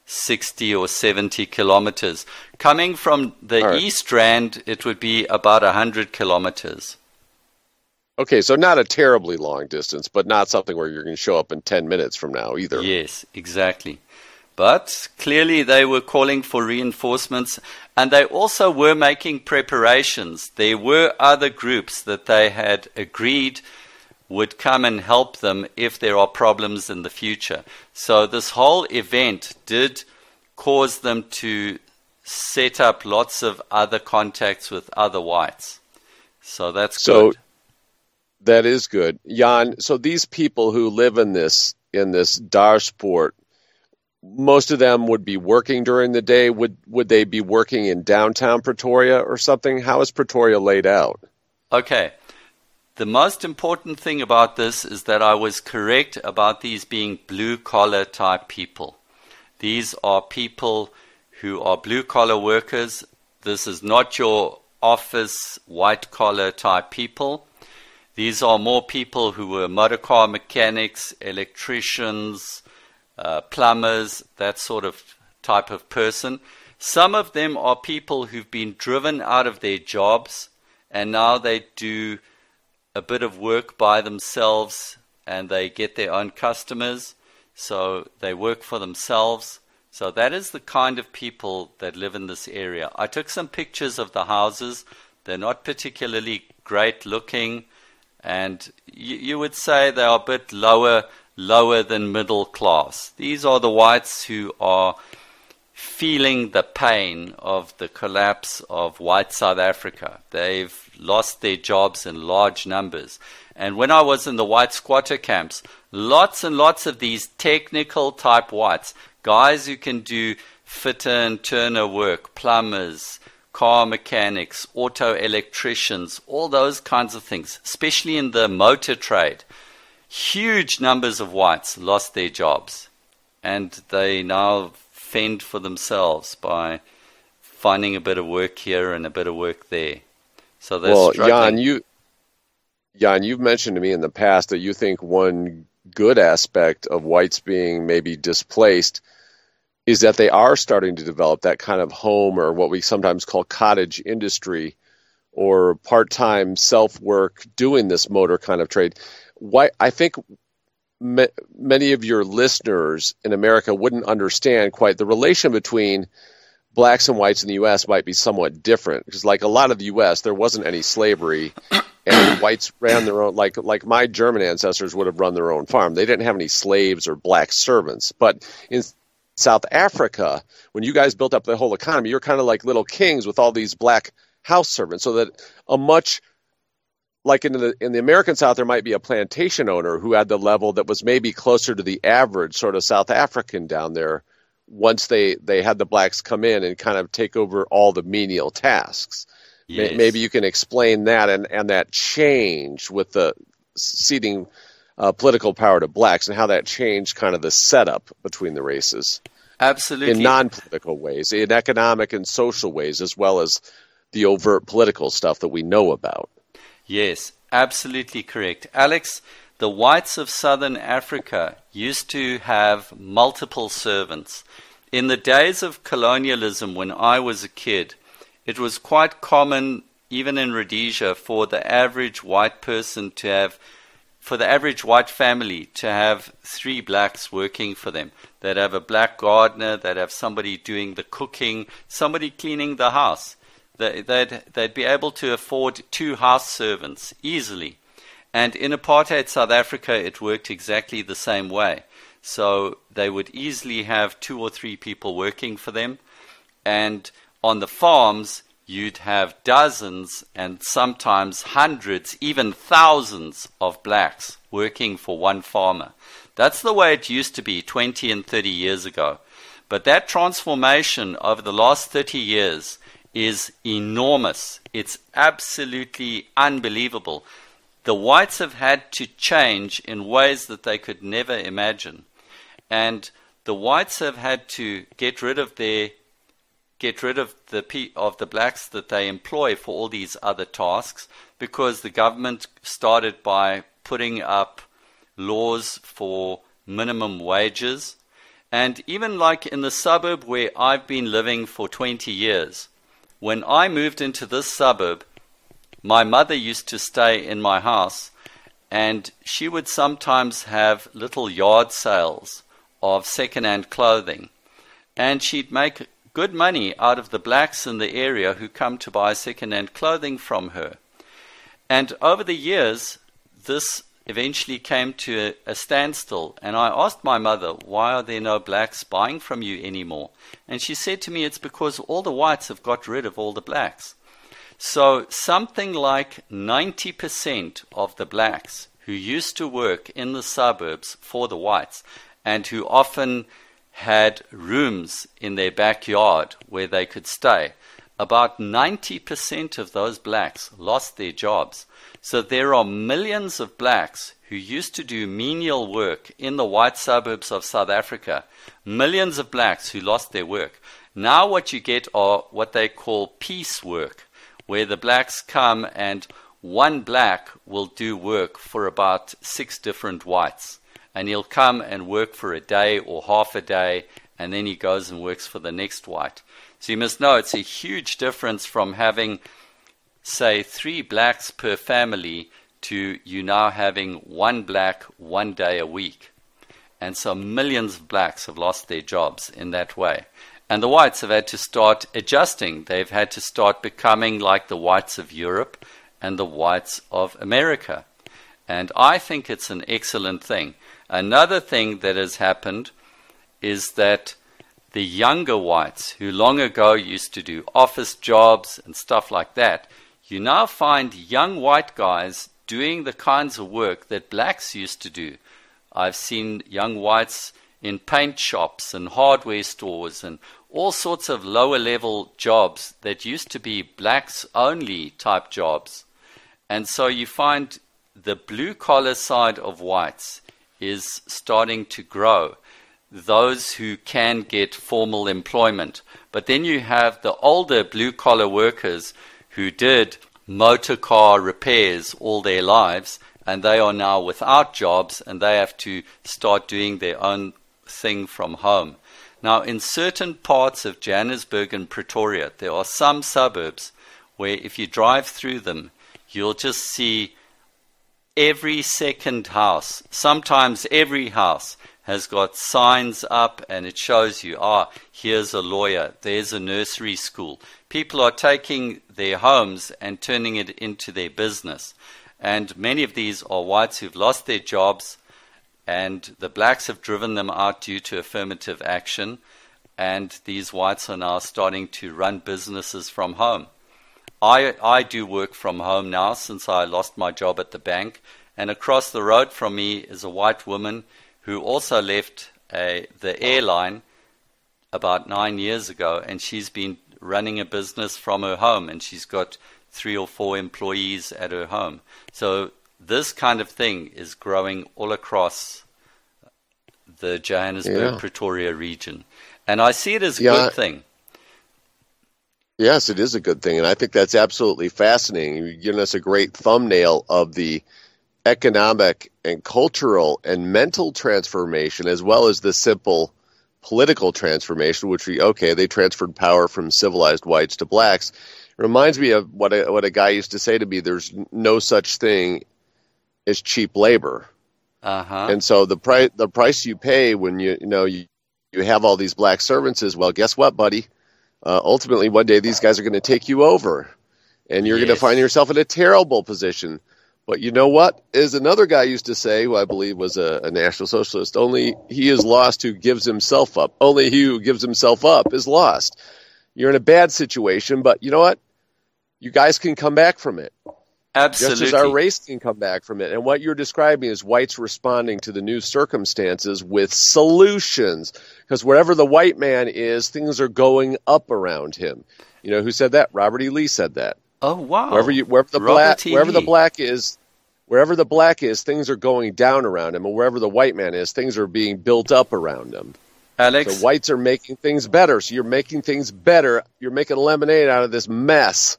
60 or 70 kilometers. Coming from the right. East Rand, it would be about 100 kilometers. Okay, so not a terribly long distance, but not something where you're going to show up in 10 minutes from now either. Yes, exactly. But clearly they were calling for reinforcements and they also were making preparations. There were other groups that they had agreed would come and help them if there are problems in the future. So this whole event did cause them to set up lots of other contacts with other whites. So that's So good. That is good. Jan, so these people who live in this in this Daspoort, most of them would be working during the day. Would would they be working in downtown Pretoria or something? How is Pretoria laid out? Okay. The most important thing about this is that I was correct about these being blue collar type people. These are people who are blue collar workers. This is not your office white collar type people. These are more people who were motor car mechanics, electricians, uh, plumbers, that sort of type of person. Some of them are people who've been driven out of their jobs and now they do a bit of work by themselves and they get their own customers. So they work for themselves. So that is the kind of people that live in this area. I took some pictures of the houses. They're not particularly great looking, and you, you would say they are a bit lower, lower than middle class. These are the whites who are feeling the pain of the collapse of white South Africa. They've lost their jobs in large numbers. And when I was in the white squatter camps, lots and lots of these technical type whites, guys who can do fitter and turner work, plumbers, car mechanics, auto electricians, all those kinds of things, especially in the motor trade. Huge numbers of whites lost their jobs and they now fend for themselves by finding a bit of work here and a bit of work there. So they're well, struggling. Jan, you, Jan, you've mentioned to me in the past that you think one good aspect of whites being maybe displaced is that they are starting to develop that kind of home or what we sometimes call cottage industry or part-time self-work doing this motor kind of trade. Why I think ma- many of your listeners in America wouldn't understand quite the relation between blacks and whites in the U.S. might be somewhat different because, like a lot of the U.S., there wasn't any slavery, and whites ran their own. Like like my German ancestors would have run their own farm. They didn't have any slaves or black servants. But in South Africa, when you guys built up the whole economy, you're kind of like little kings with all these black house servants. So that a much like in the in the American South, there might be a plantation owner who had the level that was maybe closer to the average sort of South African down there. Once they they had the blacks come in and kind of take over all the menial tasks. Yes. Maybe you can explain that and and that change with the ceding uh, political power to blacks and how that changed kind of the setup between the races Absolutely. in non-political ways, in economic and social ways, as well as the overt political stuff that we know about. Yes, absolutely correct. Alex, the whites of southern Africa used to have multiple servants. In the days of colonialism, when I was a kid, it was quite common, even in Rhodesia, for the average white person to have, for the average white family to have three blacks working for them. They'd have a black gardener, they'd have somebody doing the cooking, somebody cleaning the house they- they'd, they'd be able to afford two house servants easily. And in apartheid South Africa, it worked exactly the same way. So they would easily have two or three people working for them. And on the farms, you'd have dozens and sometimes hundreds, even thousands of blacks working for one farmer. That's the way it used to be 20 and 30 years ago. But that transformation over the last 30 years is enormous. It's absolutely unbelievable. The whites have had to change in ways that they could never imagine. And the whites have had to get rid of their get rid of the of the blacks that they employ for all these other tasks because the government started by putting up laws for minimum wages. And even like in the suburb where I've been living for 20 years when I moved into this suburb my mother used to stay in my house and she would sometimes have little yard sales of second-hand clothing. And she'd make good money out of the blacks in the area who come to buy second-hand clothing from her. And over the years, this eventually came to a, standstill. And I asked my mother, why are there no blacks buying from you anymore? And she said to me, it's because all the whites have got rid of all the blacks. So something like 90% of the blacks who used to work in the suburbs for the whites and who often had rooms in their backyard where they could stay, about 90% of those blacks lost their jobs. So there are millions of blacks who used to do menial work in the white suburbs of South Africa, millions of blacks who lost their work. Now, what you get are what they call piece work, where the blacks come and one black will do work for about six different whites. And he'll come and work for a day or half a day, and then he goes and works for the next white. So you must know it's a huge difference from having, say, three blacks per family to you now having one black one day a week. And so millions of blacks have lost their jobs in that way. And the whites have had to start adjusting. They've had to start becoming like the whites of Europe and the whites of America. And I think it's an excellent thing. Another thing that has happened is that the younger whites who long ago used to do office jobs and stuff like that, you now find young white guys doing the kinds of work that blacks used to do. I've seen young whites in paint shops and hardware stores and all sorts of lower level jobs that used to be blacks only type jobs. And so you find the blue collar side of whites is starting to grow. those who can get formal employment. But then you have the older blue collar workers who did motor car repairs all their lives and they are now without jobs and they have to start doing their own thing from home. Now, in certain parts of Johannesburg and Pretoria, there are some suburbs where if you drive through them, you'll just see every second house, sometimes every house, has got signs up and it shows you, ah, here's a lawyer, there's a nursery school. People are taking their homes and turning it into their business. And many of these are whites who've lost their jobs, and the blacks have driven them out due to affirmative action. And these whites are now starting to run businesses from home. I, I do work from home now since I lost my job at the bank. And across the road from me is a white woman who also left a, the airline about nine years ago. And she's been running a business from her home. And she's got three or four employees at her home. So this kind of thing is growing all across the Johannesburg, Yeah. Pretoria region. And I see it as a Yeah. good thing. Yes, it is a good thing, and I think that's absolutely fascinating. You've given us a great thumbnail of the economic and cultural and mental transformation, as well as the simple political transformation, which we okay, they transferred power from civilized whites to blacks. It reminds me of what a, what a guy used to say to me: "There's no such thing as cheap labor." Uh huh. And so the price the price you pay when you you know you, you have all these black servants is well, guess what, buddy? Uh, ultimately, one day these guys are going to take you over, and you're going to find yourself in a terrible position. But you know what? As another guy used to say, who I believe was a, a national socialist, only he is lost who gives himself up. Only he who gives himself up is lost. You're in a bad situation, but you know what? You guys can come back from it Absolutely. just as our race can come back from it. And what you're describing is whites responding to the new circumstances with solutions. Because wherever the white man is, things are going up around him. You know who said that? Robert E. Lee said that. oh wow. Wherever you, wherever the Robert black, wherever the black is, wherever the black is, things are going down around him. And wherever the white man is, things are being built up around him. Alex, So whites are making things better. So you're making things better. You're making lemonade out of this mess.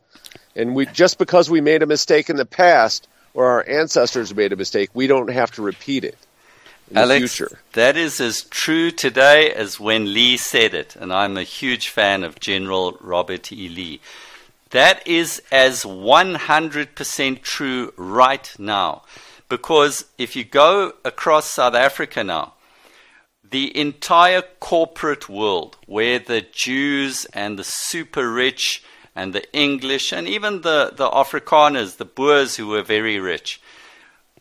And we just because we made a mistake in the past or our ancestors made a mistake, we don't have to repeat it in the future. that is as true today as when Lee said it, and I'm a huge fan of General Robert E. Lee. That is as 100% true right now. Because if you go across South Africa now, the entire corporate world, where the Jews and the super rich and the English and even the, the Afrikaners, the Boers who were very rich,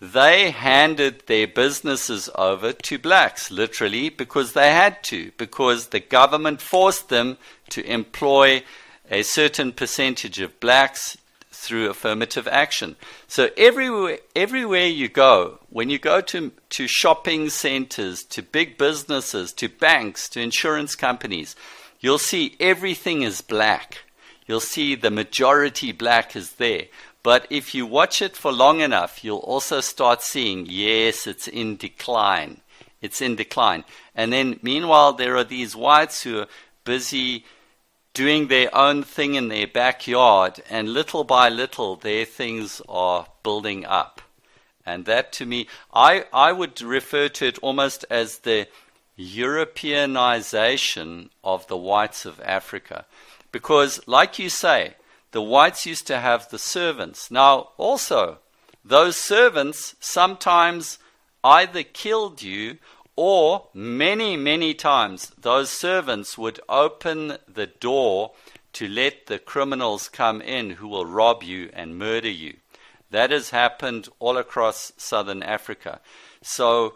they handed their businesses over to blacks, literally, because they had to, because the government forced them to employ a certain percentage of blacks through affirmative action. So everywhere, everywhere you go, when you go to, to shopping centers, to big businesses, to banks, to insurance companies, you'll see everything is black. You'll see the majority black is there. But if you watch it for long enough, you'll also start seeing, yes, it's in decline. It's in decline. And then, meanwhile, there are these whites who are busy doing their own thing in their backyard, and little by little, their things are building up. And that to me, I, I would refer to it almost as the Europeanization of the whites of Africa. Because, like you say, the whites used to have the servants. Now, also, those servants sometimes either killed you or many, many times those servants would open the door to let the criminals come in who will rob you and murder you. That has happened all across southern Africa. So,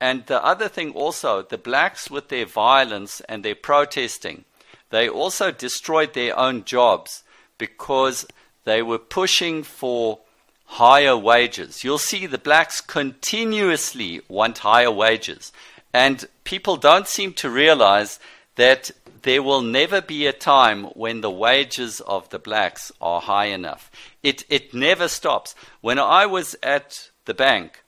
and the other thing also, the blacks with their violence and their protesting, they also destroyed their own jobs because they were pushing for higher wages. You'll see the blacks continuously want higher wages. And people don't seem to realize that there will never be a time when the wages of the blacks are high enough. It, it never stops. When I was at the bank,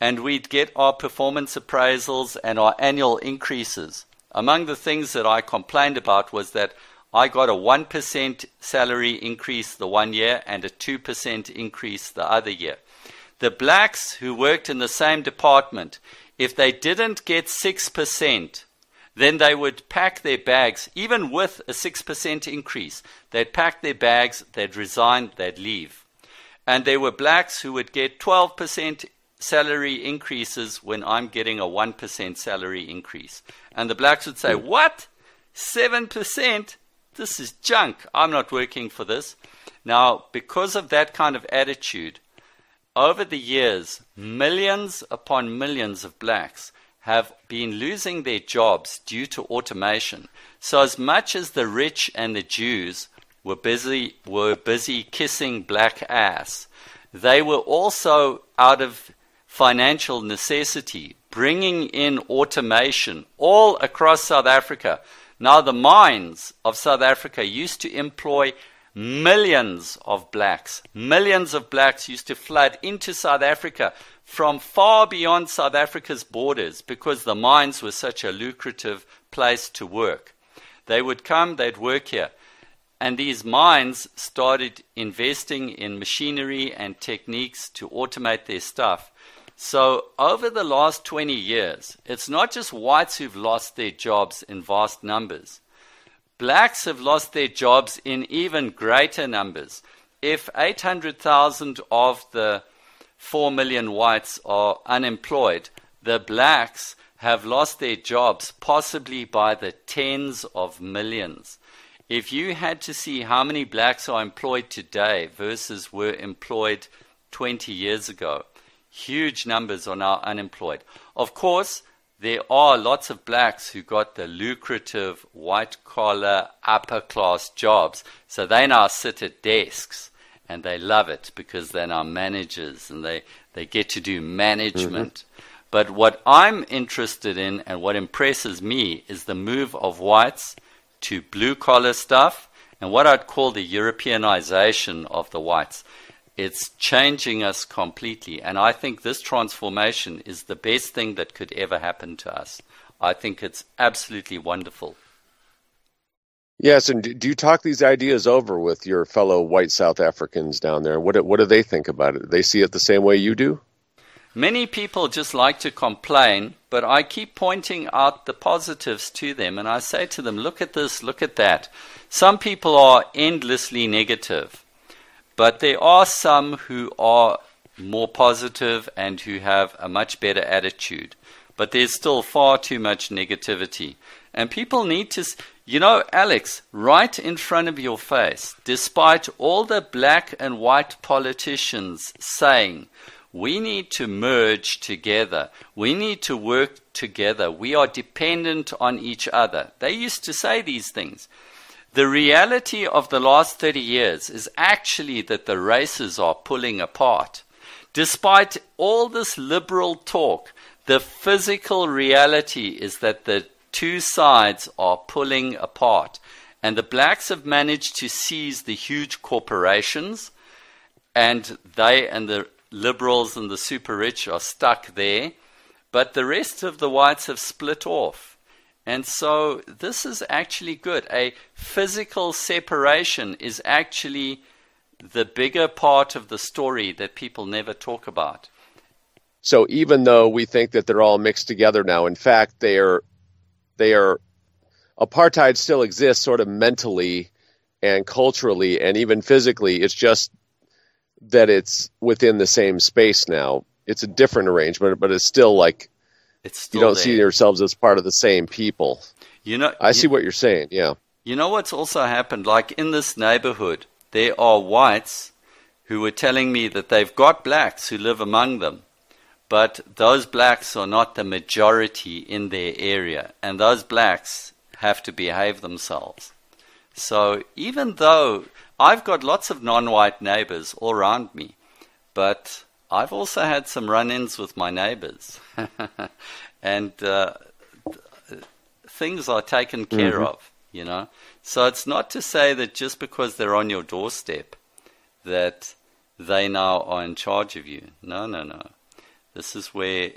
and we'd get our performance appraisals and our annual increases. Among the things that I complained about was that I got a 1% salary increase the one year and a 2% increase the other year. The blacks who worked in the same department, if they didn't get 6%, then they would pack their bags, even with a 6% increase. They'd pack their bags, they'd resign, they'd leave. And there were blacks who would get 12% salary increases when I'm getting a 1% salary increase. And the blacks would say, What? 7%? This is junk. I'm not working for this. Now, because of that kind of attitude, over the years, millions upon millions of blacks have been losing their jobs due to automation. So, as much as the rich and the Jews were busy, were busy kissing black ass, they were also out of financial necessity, bringing in automation all across South Africa. Now, the mines of South Africa used to employ millions of blacks. Millions of blacks used to flood into South Africa from far beyond South Africa's borders because the mines were such a lucrative place to work. They would come, they'd work here. And these mines started investing in machinery and techniques to automate their stuff. So, over the last 20 years, it's not just whites who've lost their jobs in vast numbers. Blacks have lost their jobs in even greater numbers. If 800,000 of the 4 million whites are unemployed, the blacks have lost their jobs possibly by the tens of millions. If you had to see how many blacks are employed today versus were employed 20 years ago, huge numbers are now unemployed. Of course, there are lots of blacks who got the lucrative white collar upper class jobs. So they now sit at desks and they love it because they're now managers and they, they get to do management. Mm-hmm. But what I'm interested in and what impresses me is the move of whites to blue collar stuff and what I'd call the Europeanization of the whites. It's changing us completely. And I think this transformation is the best thing that could ever happen to us. I think it's absolutely wonderful. Yes, and do you talk these ideas over with your fellow white South Africans down there? What what do they think about it? Do they see it the same way you do? Many people just like to complain, but I keep pointing out the positives to them and I say to them, look at this, look at that. Some people are endlessly negative. But there are some who are more positive and who have a much better attitude. But there's still far too much negativity. And people need to, you know, Alex, right in front of your face, despite all the black and white politicians saying, we need to merge together. We need to work together. We are dependent on each other. They used to say these things. The reality of the last 30 years is actually that the races are pulling apart. Despite all this liberal talk, the physical reality is that the two sides are pulling apart. And the blacks have managed to seize the huge corporations, and they and the liberals and the super rich are stuck there. But the rest of the whites have split off. And so this is actually good. A physical separation is actually the bigger part of the story that people never talk about. So even though we think that they're all mixed together now, in fact, they are they are apartheid still exists sort of mentally and culturally and even physically. It's just that it's within the same space now. It's a different arrangement, but it's still like it's you don't there. see yourselves as part of the same people. You know, I you, see what you're saying. Yeah. You know what's also happened? Like in this neighborhood, there are whites who were telling me that they've got blacks who live among them, but those blacks are not the majority in their area, and those blacks have to behave themselves. So even though I've got lots of non white neighbors all around me, but I've also had some run ins with my neighbors. and uh, things are taken care mm-hmm. of, you know. So it's not to say that just because they're on your doorstep that they now are in charge of you. No, no, no. This is where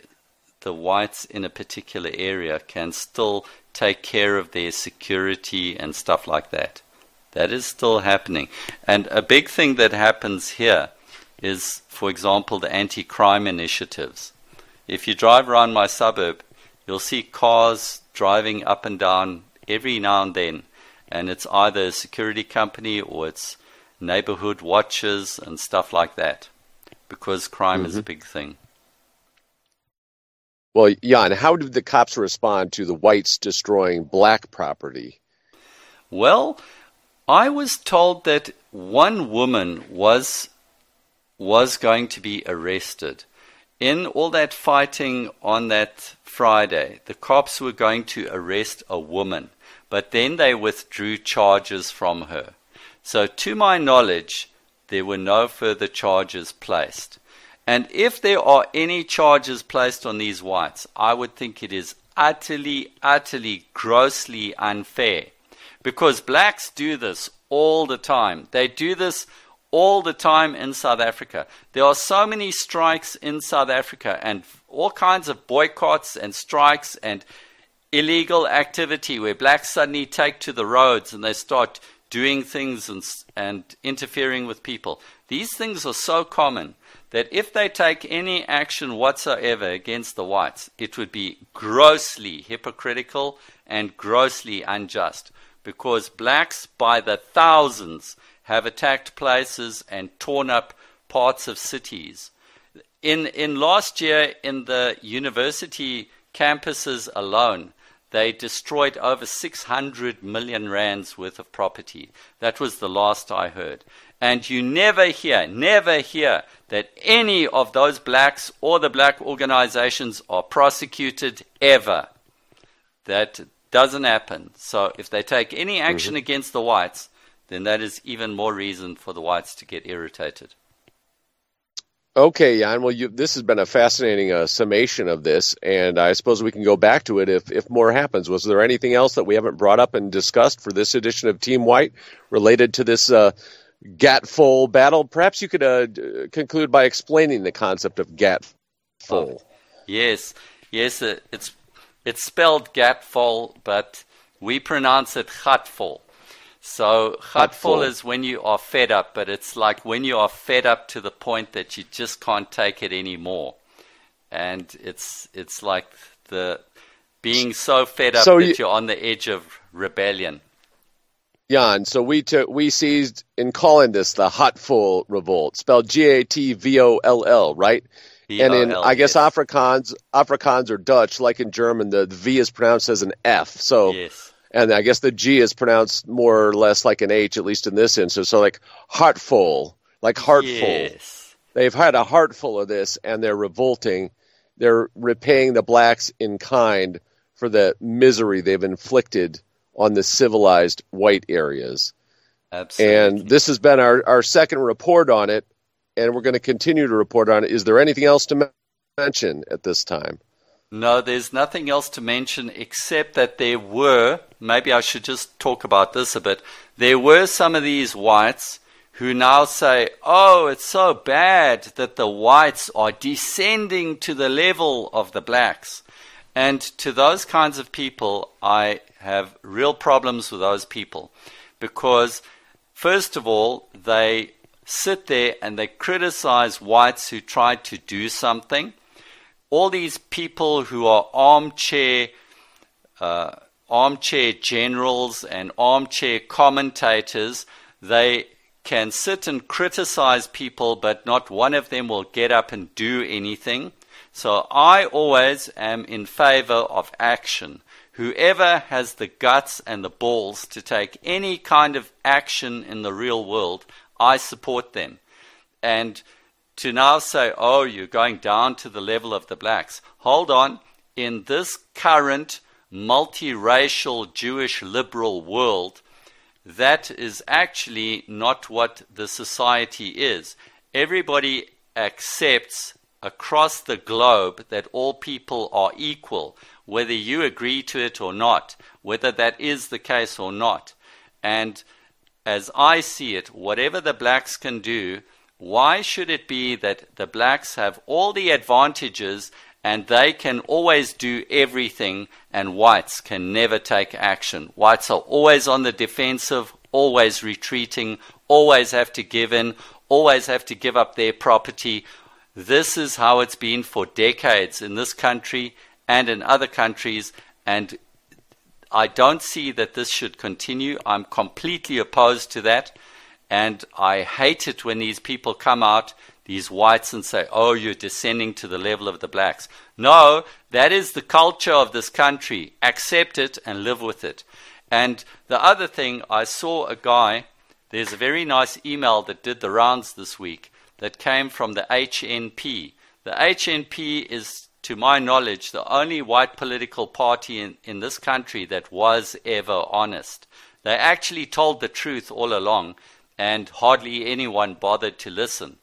the whites in a particular area can still take care of their security and stuff like that. That is still happening. And a big thing that happens here is, for example, the anti crime initiatives. If you drive around my suburb, you'll see cars driving up and down every now and then. And it's either a security company or it's neighborhood watches and stuff like that. Because crime mm-hmm. is a Mm-hmm. big thing. Well, Jan, how did the cops respond to the whites destroying black property? Well, I was told that one woman was was going to be arrested. In all that fighting on that Friday, the cops were going to arrest a woman, but then they withdrew charges from her. So, to my knowledge, there were no further charges placed. And if there are any charges placed on these whites, I would think it is utterly, utterly, grossly unfair. Because blacks do this all the time. They do this all the time in South Africa. There are so many strikes in South Africa and all kinds of boycotts and strikes and illegal activity where blacks suddenly take to the roads and they start doing things and, and interfering with people. These things are so common that if they take any action whatsoever against the whites, it would be grossly hypocritical and grossly unjust because blacks by the thousands have attacked places and torn up parts of cities. In, in last year, in the university campuses alone, they destroyed over 600 million rands worth of property. That was the last I heard. And you never hear, never hear that any of those blacks or the black organizations are prosecuted ever. That doesn't happen. So if they take any action mm-hmm. against the whites, then that is even more reason for the whites to get irritated. Okay, Jan. Well, you, this has been a fascinating uh, summation of this, and I suppose we can go back to it if, if more happens. Was there anything else that we haven't brought up and discussed for this edition of Team White related to this uh, battle? Perhaps you could uh, d- conclude by explaining the concept of Gatvol. Oh, yes, yes, it's it's spelled Gatvol, but we pronounce it Gatvol. So Gatvol is when you are fed up, but it's like when you are fed up to the point that you just can't take it anymore, and it's it's like the being so fed up So that you- you're on the edge of rebellion. Jan, so we took we seized in calling this the Hotful Revolt, spelled G A T V O L L, right? And in I guess. Afrikaans, Afrikaans or Dutch, like in German, the, the V is pronounced as an F. So Yes. And I guess the G is pronounced more or less like an H, at least in this instance. So like heartful, like heartful. Yes. They've had a heart full of this, and they're revolting. They're repaying the blacks in kind for the misery they've inflicted on the civilized white areas. Absolutely. And this has been our, our second report on it, and we're going to continue to report on it. Is there anything else to mention at this time? No, there's nothing else to mention except that there were, maybe I should just talk about this a bit. There were some of these whites who now say, oh, it's so bad that the whites are descending to the level of the blacks. And to those kinds of people, I have real problems with those people because, first of all, they sit there and they criticize whites who tried to do something all these people who are armchair uh, armchair generals and armchair commentators, they can sit and criticize people, but not one of them will get up and do anything. So I always am in favor of action. Whoever has the guts and the balls to take any kind of action in the real world, I support them. And to now say, oh, you're going down to the level of the blacks. Hold on. In this current multiracial Jewish liberal world, that is actually not what the society is. Everybody accepts across the globe that all people are equal, whether you agree to it or not, whether that is the case or not. And as I see it, whatever the blacks can do, Why should it be that the blacks have all the advantages and they can always do everything and whites can never take action? Whites are always on the defensive, always retreating, always have to give in, always have to give up their property. This is how it's been for decades in this country and in other countries, and I don't see that this should continue. I'm completely opposed to that. And I hate it when these people come out, these whites, and say, oh, you're descending to the level of the blacks. No, that is the culture of this country. Accept it and live with it. And the other thing, I saw a guy, there's a very nice email that did the rounds this week that came from the HNP. The HNP is to my knowledge, the only white political party in, in this country that was ever honest. They actually told the truth all along, and hardly anyone bothered to listen.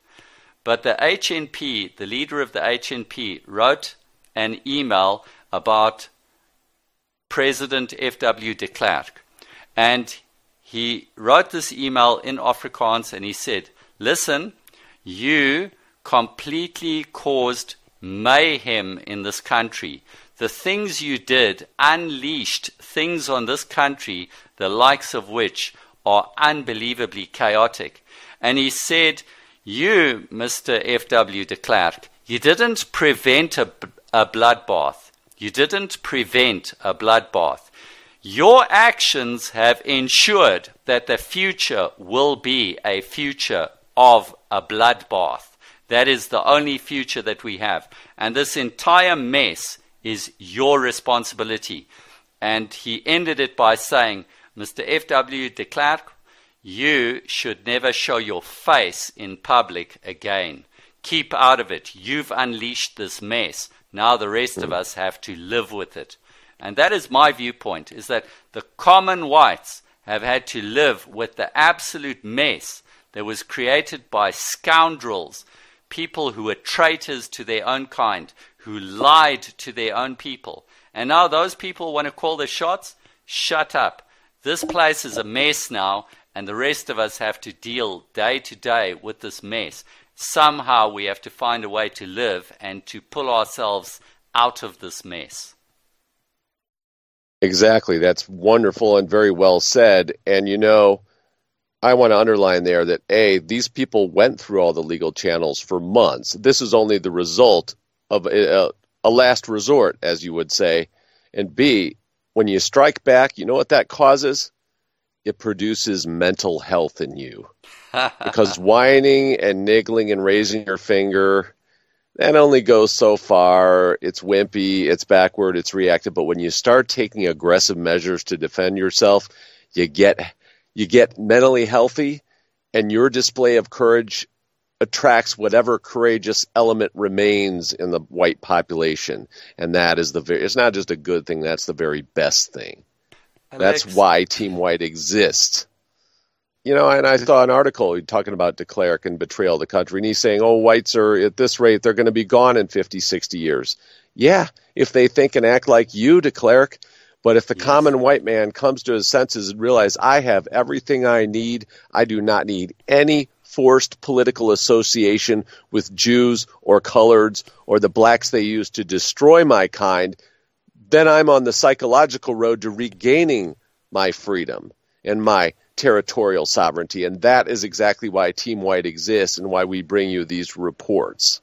But the HNP, the leader of the HNP, wrote an email about President F.W. de Klerk. And he wrote this email in Afrikaans and he said, Listen, you completely caused mayhem in this country. The things you did unleashed things on this country, the likes of which are unbelievably chaotic. And he said, You, Mr. F.W. de Klerk, you didn't prevent a, a bloodbath. You didn't prevent a bloodbath. Your actions have ensured that the future will be a future of a bloodbath. That is the only future that we have. And this entire mess is your responsibility. And he ended it by saying, Mr. F.W. de Klerk, you should never show your face in public again. Keep out of it. You've unleashed this mess. Now the rest of hmm. us have to live with it. And that is my viewpoint, is that the common whites have had to live with the absolute mess that was created by scoundrels people who were traitors to their own kind, who lied to their own people. And now those people want to call the shots? Shut up. This place is a mess now, and the rest of us have to deal day to day with this mess. Somehow we have to find a way to live and to pull ourselves out of this mess. Exactly. That's wonderful and very well said. And you know, I want to underline there that A, these people went through all the legal channels for months. This is only the result of a, a, last resort, as you would say. And B, when you strike back, you know what that causes? It produces mental health in you. because whining and niggling and raising your finger, that only goes so far. It's wimpy, it's backward, it's reactive. But when you start taking aggressive measures to defend yourself, you get you get mentally healthy, and your display of courage attracts whatever courageous element remains in the white population, and that is the very. It's not just a good thing; that's the very best thing. Alex. That's why Team White exists. You know, and I saw an article talking about de Klerk and betrayal of the country, and he's saying, oh, whites are at this rate, they're going to be gone in 50, 60 years. Yeah, if they think and act like you de Klerk, but if the yes. common white man comes to his senses and realizes I have everything I need, I do not need any forced political association with Jews or coloreds or the blacks they use to destroy my kind, then I'm on the psychological road to regaining my freedom and my territorial sovereignty. And that is exactly why Team White exists and why we bring you these reports.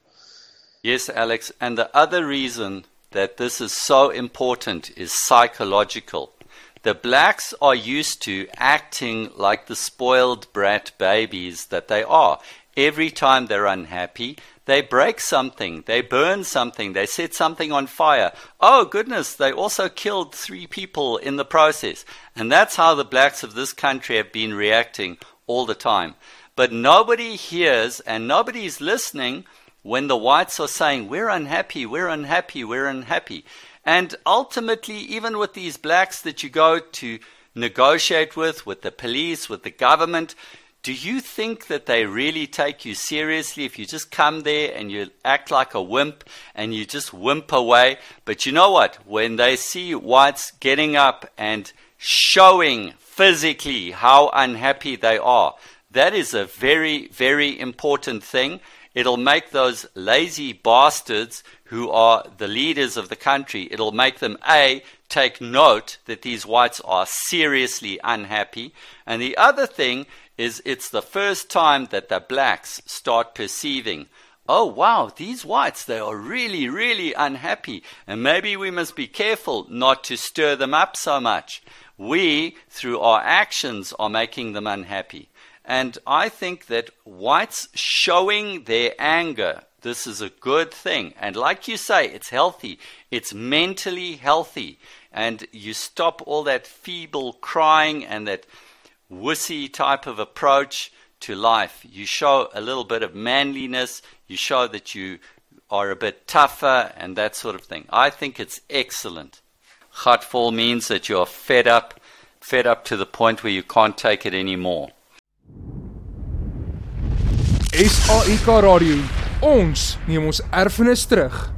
Yes, Alex. And the other reason that this is so important is psychological. The blacks are used to acting like the spoiled brat babies that they are. Every time they're unhappy, they break something, they burn something, they set something on fire. Oh, goodness, they also killed three people in the process. And that's how the blacks of this country have been reacting all the time. But nobody hears and nobody's listening when the whites are saying, We're unhappy, we're unhappy, we're unhappy. And ultimately, even with these blacks that you go to negotiate with, with the police, with the government, do you think that they really take you seriously if you just come there and you act like a wimp and you just wimp away? But you know what? When they see whites getting up and showing physically how unhappy they are, That is a very, very important thing. It'll make those lazy bastards who are the leaders of the country, it'll make them A, take note that these whites are seriously unhappy. And the other thing is it's the first time that the blacks start perceiving oh wow, these whites, they are really, really unhappy. And maybe we must be careful not to stir them up so much. We, through our actions, are making them unhappy. And I think that whites showing their anger, this is a good thing. And like you say, it's healthy, it's mentally healthy. And you stop all that feeble crying and that wussy type of approach to life. You show a little bit of manliness, you show that you are a bit tougher, and that sort of thing. I think it's excellent. Gatvol means that you're fed up, fed up to the point where you can't take it anymore. SAUK Radio. Ons neem ons erfenis terug.